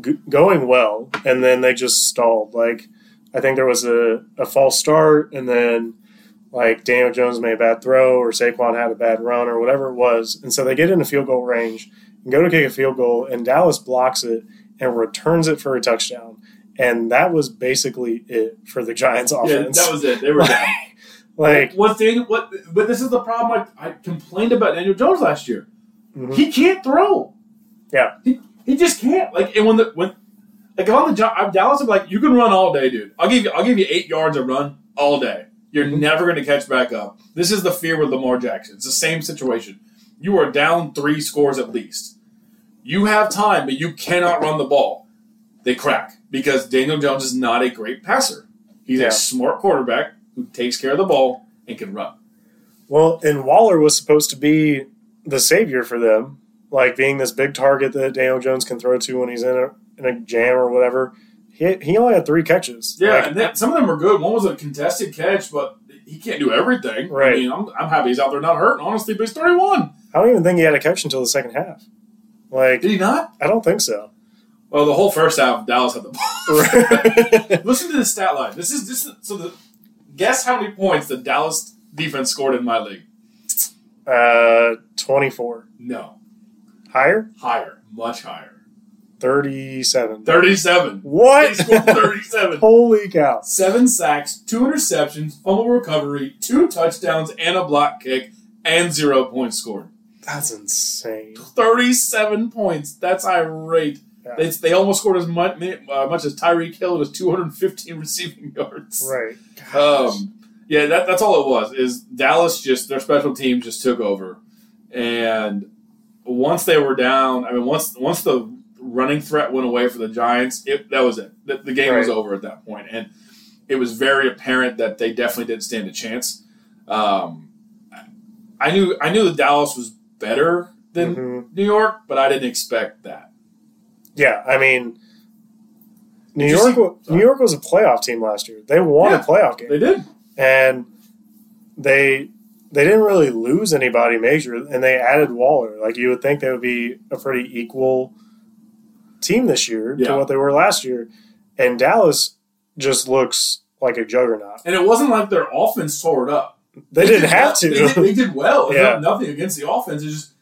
g- going well, and then they just stalled. Like I think there was a, a false start, and then like Daniel Jones made a bad throw, or Saquon had a bad run, or whatever it was, and so they get in into field goal range and go to kick a field goal, and Dallas blocks it and returns it for a touchdown. And that was basically it for the Giants offense.
yeah, that was it. They were down.
like,
what Daniel? What? But this is the problem. I, I complained about Daniel Jones last year.
mhm.
He can't throw.
Yeah.
he, he just can't. Like, and when the when like if I'm the I'm Dallas, I'm like, you can run all day, dude. I'll give you I'll give you eight yards of run all day. You're never going to catch back up. This is the fear with Lamar Jackson. It's the same situation. You are down three scores at least. You have time, but you cannot run the ball. They crack because Daniel Jones is not a great passer. He's
Yeah.
a smart quarterback who takes care of the ball and can run.
Well, and Waller was supposed to be the savior for them, like being this big target that Daniel Jones can throw to when he's in a in a jam or whatever. He, he only had three catches.
Yeah,
Like,
and then, some of them were good. One was a contested catch, but he can't do everything.
Right.
I mean, I'm, I'm happy he's out there not hurting, honestly, but he's 31.
I don't even think he had a catch until the second half. Like,
Did he not?
I don't think so.
Well, the whole first half, Dallas had the ball. Listen to the stat line. This is this. Is, so the guess how many points the Dallas defense scored in my league?
uh, twenty four
No,
higher,
higher, much higher.
thirty seven.
Thirty-seven. They
What?
scored thirty-seven.
Holy cow!
Seven sacks, two interceptions, fumble recovery, two touchdowns, and a block kick, and zero points scored.
That's insane.
37 points. That's irate.
Yeah.
They, they almost scored as much, uh, much as Tyreek Hill with 215 receiving yards.
Right.
Um, yeah, that, that's all it was. Is Dallas just their special team just took over, and once they were down, I mean, once once the running threat went away for the Giants, it, that was it. The, the game was over at that point, and it was very apparent that they definitely didn't stand a chance. Um, I knew I knew that Dallas was better than
Mhm.
New York, but I didn't expect that.
Yeah, I mean, New York.
see-
New York was a playoff team last year. They won
Yeah.
a playoff game.
They did.
and they they didn't really lose anybody major, and they added Waller. Like you would think they would be a pretty equal team this year
Yeah.
to what they were last year, and Dallas just looks like a juggernaut.
And it wasn't like their offense tore it up.
They, didn't
did
have
well.
to.
They did, they did well.
Yeah.
nothing against the offense. It's just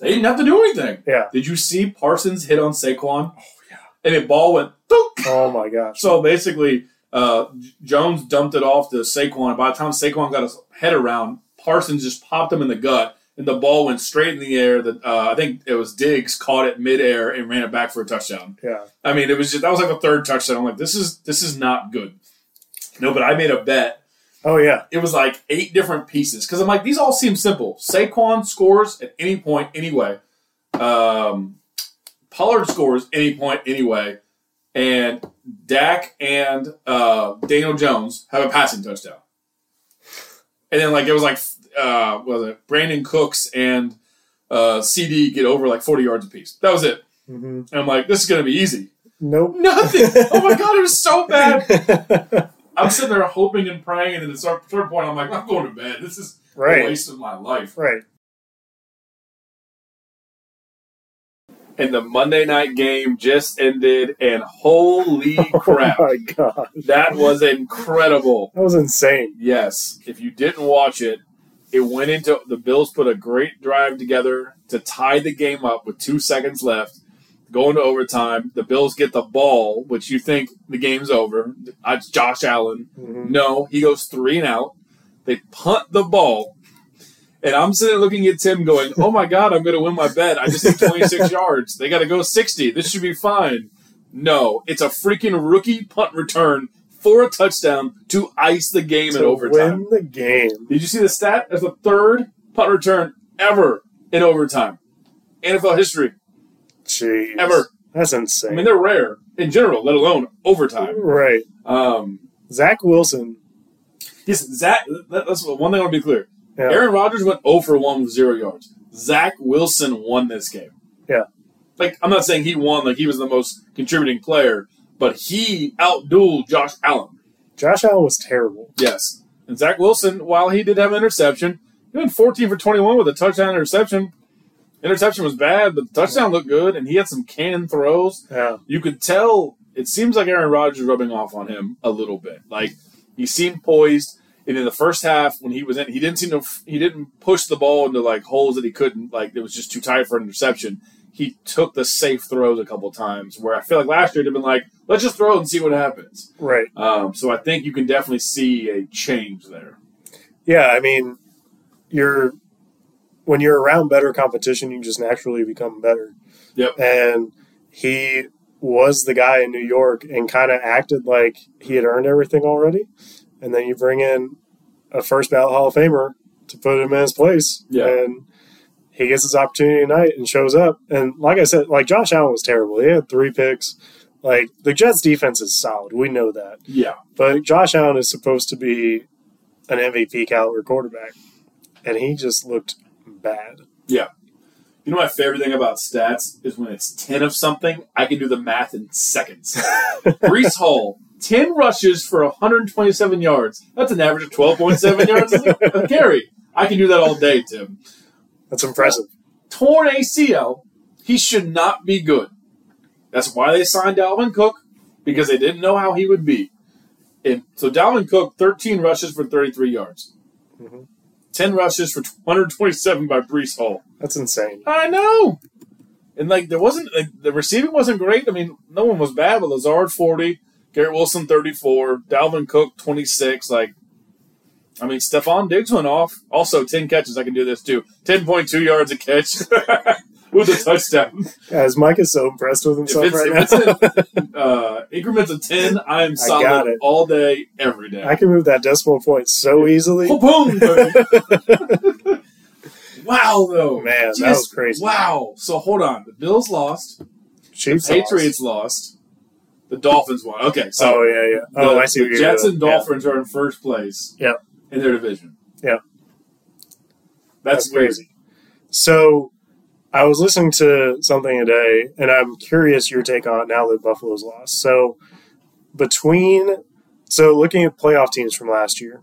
they didn't have to do anything.
Yeah.
Did you see Parsons hit on Saquon?
Oh yeah.
And the ball went.
Oh my gosh.
So basically, uh, Jones dumped it off to Saquon. By the time Saquon got his head around, Parsons just popped him in the gut, and the ball went straight in the air. That uh, I think it was Diggs caught it midair and ran it back for a touchdown.
Yeah.
I mean, it was just that was like the third touchdown. I'm like, this is this is not good. No, but I made a bet
Oh yeah.
it was like eight different pieces because I'm like these all seem simple. Saquon scores at any point anyway. Um, Pollard scores any point anyway, and Dak and uh, Daniel Jones have a passing touchdown. And then like it was like uh, was it Brandin Cooks and uh, CeeDee get over like 40 yards apiece. That was it.
hmm
And I'm like, this is going to be easy.
Nope.
Nothing. oh my God, it was so bad. I'm sitting there hoping and praying, and at a certain certain point, I'm like, I'm going to bed. This is a waste of my life.
Right.
And the Monday night game just ended, and holy crap,
Oh my god.
that was incredible.
That was insane.
Yes, if you didn't watch it, it went into the Bills put a great drive together to tie the game up with two seconds left. Going to overtime, the Bills get the ball, which you think the game's over. It's Josh Allen.
Mhm.
No, he goes three and out. They punt the ball. And I'm sitting looking at Tim going, Oh my God, I'm going to win my bet. I just need 26 yards. They got to go 60. This should be fine. No, it's a freaking rookie punt return for a touchdown to ice the game in overtime.
win the game.
Did you see the stat? That's the third punt return ever in overtime. NFL history,
Jeez.
ever.
That's insane.
I mean, they're rare in general, let alone overtime.
right.
Um,
Zach Wilson.
yes, Zach, that- that's one thing I want to be clear.
Yeah.
Aaron Rodgers went 0 for 1 with zero yards. Zach Wilson won this game.
Yeah.
Like, I'm not saying he won, like he was the most contributing player, but he outdueled Josh Allen.
Josh Allen was terrible.
Yes. And Zach Wilson, while he did have an interception, he went 14 for 21 with a touchdown interception. Interception was bad, but the touchdown looked good, and he had some cannon throws.
Yeah.
You could tell it seems like Aaron Rodgers rubbing off on him a little bit. Like he seemed poised, and in the first half when he was in, he didn't seem to he didn't push the ball into like holes that he couldn't. Like it was just too tight for an interception. He took the safe throws a couple times. Where I feel like last year it'd have been like, let's just throw it and see what happens.
Right.
Um, so I think you can definitely see a change there.
Yeah, I mean, you're when you're around better competition, you just naturally become better.
Yep.
And he was the guy in New York and kind of acted like he had earned everything already. And then you bring in a first ballot Hall of Famer to put him in his place.
Yeah.
And he gets his opportunity tonight and shows up. And like I said, like Josh Allen was terrible. He had three picks. Like the Jets defense is solid. We know that.
Yeah.
But Josh Allen is supposed to be an MVP caliber quarterback, and he just looked bad. Yeah.
You know my favorite thing about stats is when it's ten of something, I can do the math in seconds. Breece Hall, ten rushes for 127 yards. That's an average of 12.7 yards a carry. I can do that all day, Tim.
That's impressive.
Torn ACL, he should not be good. That's why they signed Dalvin Cook because they didn't know how he would be. And so Dalvin Cook, 13 rushes for 33 yards.
Mhm.
10 rushes for 127 by Breece Hall.
That's insane.
I know. And like there wasn't like, the receiving wasn't great. I mean, no one was bad, but Lazard forty, Garrett Wilson thirty four, Dalvin Cook twenty six. Like, I mean, Stefon Diggs went off. Also, ten catches. I can do this too. Ten point two yards a catch with a touchdown.
Guys, Mike is so impressed with
If
himself
it's,
right
if
now.
it's in uh, increments of ten, I am solid all day, every day.
I can move that decimal point so easily.
Boom, boom, wow, though,
Man, that was crazy.
Wow. So hold on. The Bills lost.
Chiefs
the Patriots lost. The Dolphins won. Okay, so
oh yeah, yeah. Oh,
the,
I see.
the
what you're
Jets and Dolphins are in first place.
Yeah.
in their division.
Yeah.
that's,
That's crazy. So, I was listening to something today, and I'm curious your take on it now that Buffalo's lost. So, between so looking at playoff teams from last year,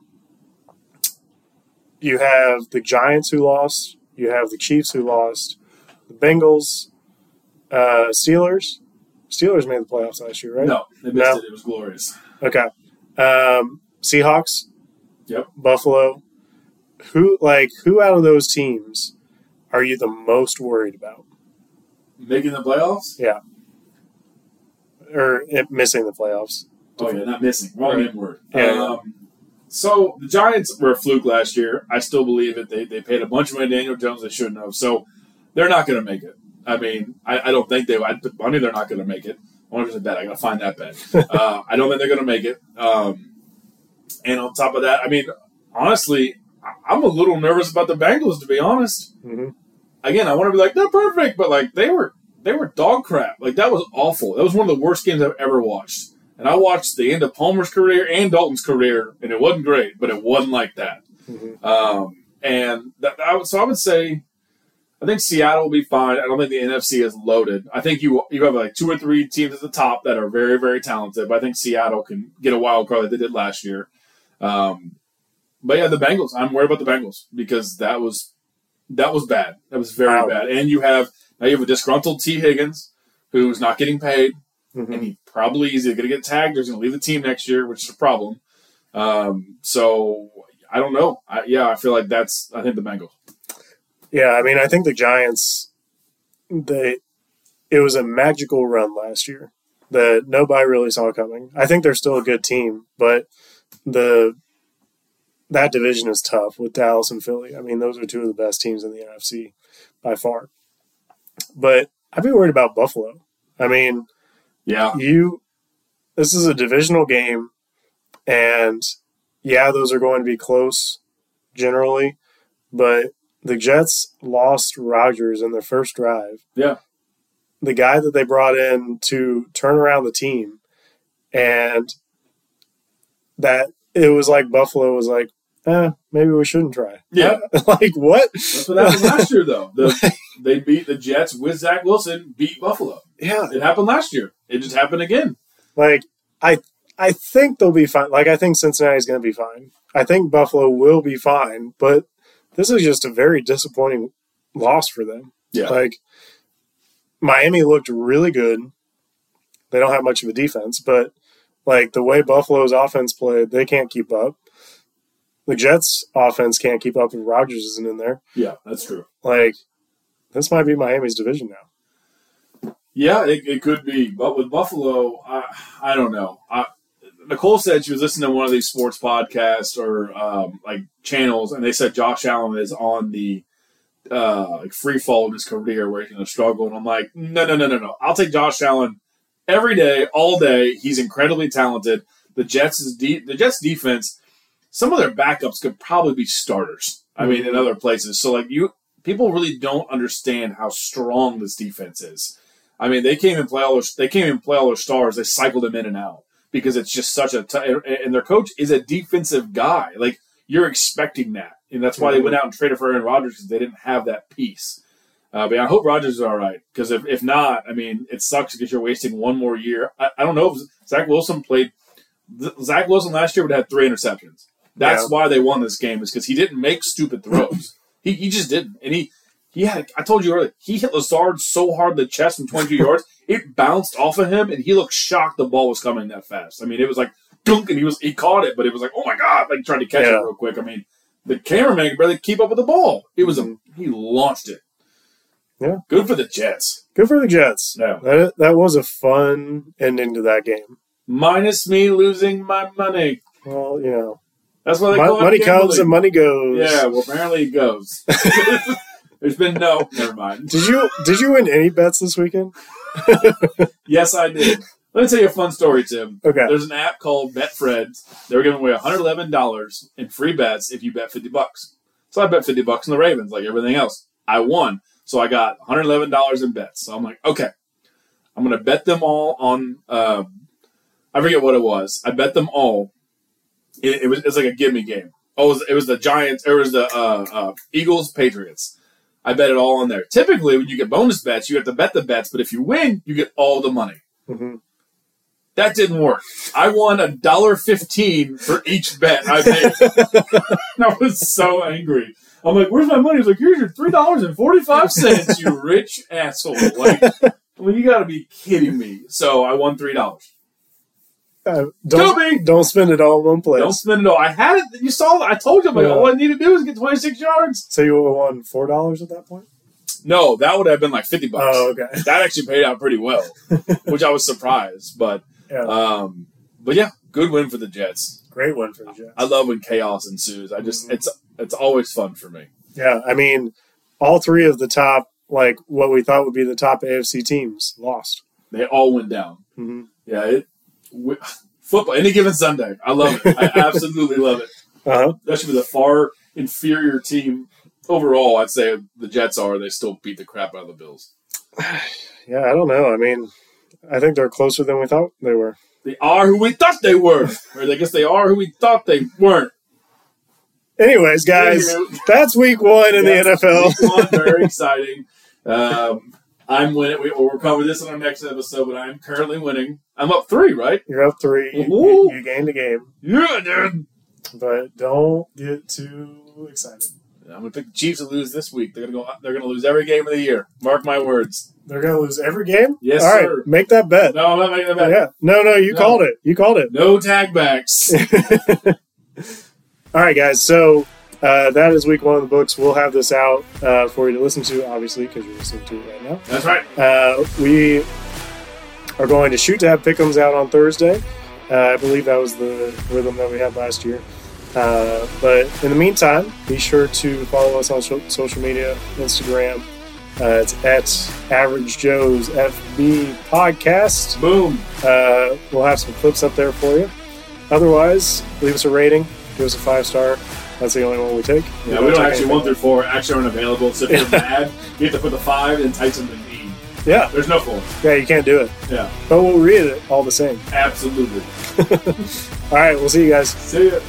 you have the Giants who lost, you have the Chiefs who lost, the Bengals, uh, Steelers. Steelers made the playoffs last year, right?
No, they missed
No.
it. It was glorious.
Okay. Um, Seahawks.
Yep.
Buffalo. Who like who out of those teams are you the most worried about,
Making the playoffs?
Yeah. Or missing the playoffs?
Oh yeah, not missing. Wrong
Right.
word.
Yeah.
Um, so the Giants were a fluke last year. I still believe it. They they paid a bunch of money to Daniel Jones they shouldn't have. So they're not going to make it. I mean, I, I don't think they. I put money they're not going to make it. I want to bet. I got to find that bet. uh, I don't think they're going to make it. Um, and on top of that, I mean, honestly, I'm a little nervous about the Bengals. To be honest,
hmm
again, I want to be like they're perfect, but like they were they were dog crap. Like that was awful. That was one of the worst games I've ever watched. And I watched the end of Palmer's career and Dalton's career, and it wasn't great, but it wasn't like that.
hmm
Um, and that, I would, so I would say, I think Seattle will be fine. I don't think the NFC is loaded. I think you you have like two or three teams at the top that are very very talented, but I think Seattle can get a wild card like they did last year. Um, but yeah, the Bengals. I'm worried about the Bengals because that was that was bad. That was very
Wow.
bad. And you have now you have a disgruntled Tee Higgins who's not getting paid
Mhm.
and he probably is going to get tagged or he's going to leave the team next year, which is a problem. Um, so I don't know. I, yeah, I feel like that's. I think the Bengals.
Yeah, I mean, I think the Giants, they, it was a magical run last year that nobody really saw coming. I think they're still a good team, but the that division is tough with Dallas and Philly. I mean, those are two of the best teams in the NFC by far. But I'd be worried about Buffalo. I mean,
Yeah,
you this is a divisional game and yeah those are going to be close generally but the jets lost Rodgers in their first drive
Yeah.
the guy that they brought in to turn around the team and that it was like buffalo was like eh, maybe we shouldn't try
Yeah.
like what
that's what happened last year, though. The, they beat the Jets with Zach Wilson. Beat Buffalo.
yeah
It happened last year. It just happened again.
Like I I think they'll be fine. Like I think Cincinnati's going to be fine. I think Buffalo will be fine, but this is just a very disappointing loss for them.
Yeah.
Like Miami looked really good. They don't have much of a defense, but like the way Buffalo's offense played, they can't keep up. The Jets offense can't keep up if Rodgers isn't in there.
Yeah, that's true.
Like this might be Miami's division now.
Yeah, it, it could be, but with Buffalo, I I don't know. I, Nicole said she was listening to one of these sports podcasts or um, like channels, and they said Josh Allen is on the uh, like free fall in his career where he's going to struggle. And I'm like, no, no, no, no, no. I'll take Josh Allen every day, all day. He's incredibly talented. The Jets is de- the Jets defense. Some of their backups could probably be starters. I mean, in other places. So like you, people really don't understand how strong this defense is. I mean, they came and play all their, they came and play all their stars. They cycled them in and out because it's just such a t- and their coach is a defensive guy. Like you're expecting that, and that's why they went out and traded for Aaron Rodgers because they didn't have that piece. Uh, but I hope Rodgers is all right because if, if not, I mean, it sucks because you're wasting one more year. I, I don't know if Zach Wilson played. Zach Wilson last year would have had three interceptions. That's
Yeah.
why they won this game is because he didn't make stupid throws. he, he just didn't, and he he had. I told you earlier, he hit Lazard so hard in the chest from 22 yards, it bounced off of him, and he looked shocked the ball was coming that fast. I mean, it was like dunk, and he was he caught it, but it was like, oh my god, like trying to catch
Yeah.
it real quick. I mean, the cameraman could barely keep up with the ball. It was a mm-hmm. he launched it.
Yeah.
good for the Jets.
Good for the Jets.
Yeah.
That that was a fun ending to that game.
Minus me losing my money.
Well, you know,
That's why they
Mon-
call it
money comes and money goes.
Yeah, well, apparently it goes. There's been no. Never mind.
Did you did you win any bets this weekend?
Yes, I did. Let me tell you a fun story, Tim.
Okay.
There's an app called Betfred. They were giving away $111 in free bets if you bet 50 bucks. So I bet 50 bucks in the Ravens, like everything else. I won. So I got $111 in bets. So I'm like, okay, I'm going to bet them all on, uh, I forget what it was. I bet them all. It, it was, it was like a gimme game. Oh, it was, it was the Giants, it was the uh, uh, Eagles, Patriots. I bet it all on there. Typically, when you get bonus bets, you have to bet the bets, but if you win, you get all the money.
hmm
That didn't work. I won a dollar fifteen for each bet I made. I was so angry. I'm like, "Where's my money?" He's like, "Here's your three dollars and forty five cents, you rich asshole!" Like, well, you got to be kidding me. So I won three dollars.
Uh, don't don't spend it all in one place.
Don't spend it all. I had it. You saw. I told you. I'm like,
Yeah.
all I need to do is get twenty six yards.
So you would have won four dollars at that point.
No, that would have been like fifty bucks.
Oh, okay.
That actually paid out pretty well, which I was surprised. But,
Yeah,
um, but yeah, good win for the Jets.
great one for the Jets.
I love when chaos ensues. I just
Mhm.
it's it's always fun for me.
Yeah, I mean, all three of the top, like what we thought would be the top AFC teams, lost.
They all went down.
hmm
Yeah, it, football any given Sunday. I love it. I absolutely love it.
Uh huh.
Especially with a far inferior team overall. I'd say the Jets are. They still beat the crap out of the Bills.
Yeah, I don't know. I mean, I think they're closer than we thought they were.
They are who we thought they were, or I guess they are who we thought they weren't.
Anyways, guys, that's week one in the NFL.
one, very exciting. Um, I'm winning. We, we'll cover this in our next episode, but I'm currently winning. I'm up three, right?
You're up three. You, you, you gained a game,
Yeah, dude.
but don't get too excited.
I'm gonna pick the Chiefs to lose this week. They're gonna go. They're gonna lose every game of the year. Mark my words.
They're going to lose every game.
Yes,
All right,
sir.
make that bet.
No, I'm not making that bet.
Yeah. No, no, you
No.
called it. You called it.
No tag backs.
All right, guys. So uh, that is week one of the books. We'll have this out uh, for you to listen to, obviously, because you're listening to it right now.
That's right.
Uh, we are going to shoot to have pickums out on Thursday. Uh, I believe that was the rhythm that we had last year. Uh, but in the meantime, be sure to follow us on so- social media, Instagram. Uh, it's at Average Joe's FB Podcast.
Boom.
Uh, we'll have some clips up there for you. Otherwise, leave us a rating, give us a five star. That's the only one we take.
Yeah, we don't actually
anything
one through four actually aren't available. So if you're mad, you have to put the five and type something.
Yeah,
There's no four.
yeah, you can't do it,
Yeah,
but we'll read it all the same.
absolutely.
All right, we'll see you guys.
See ya.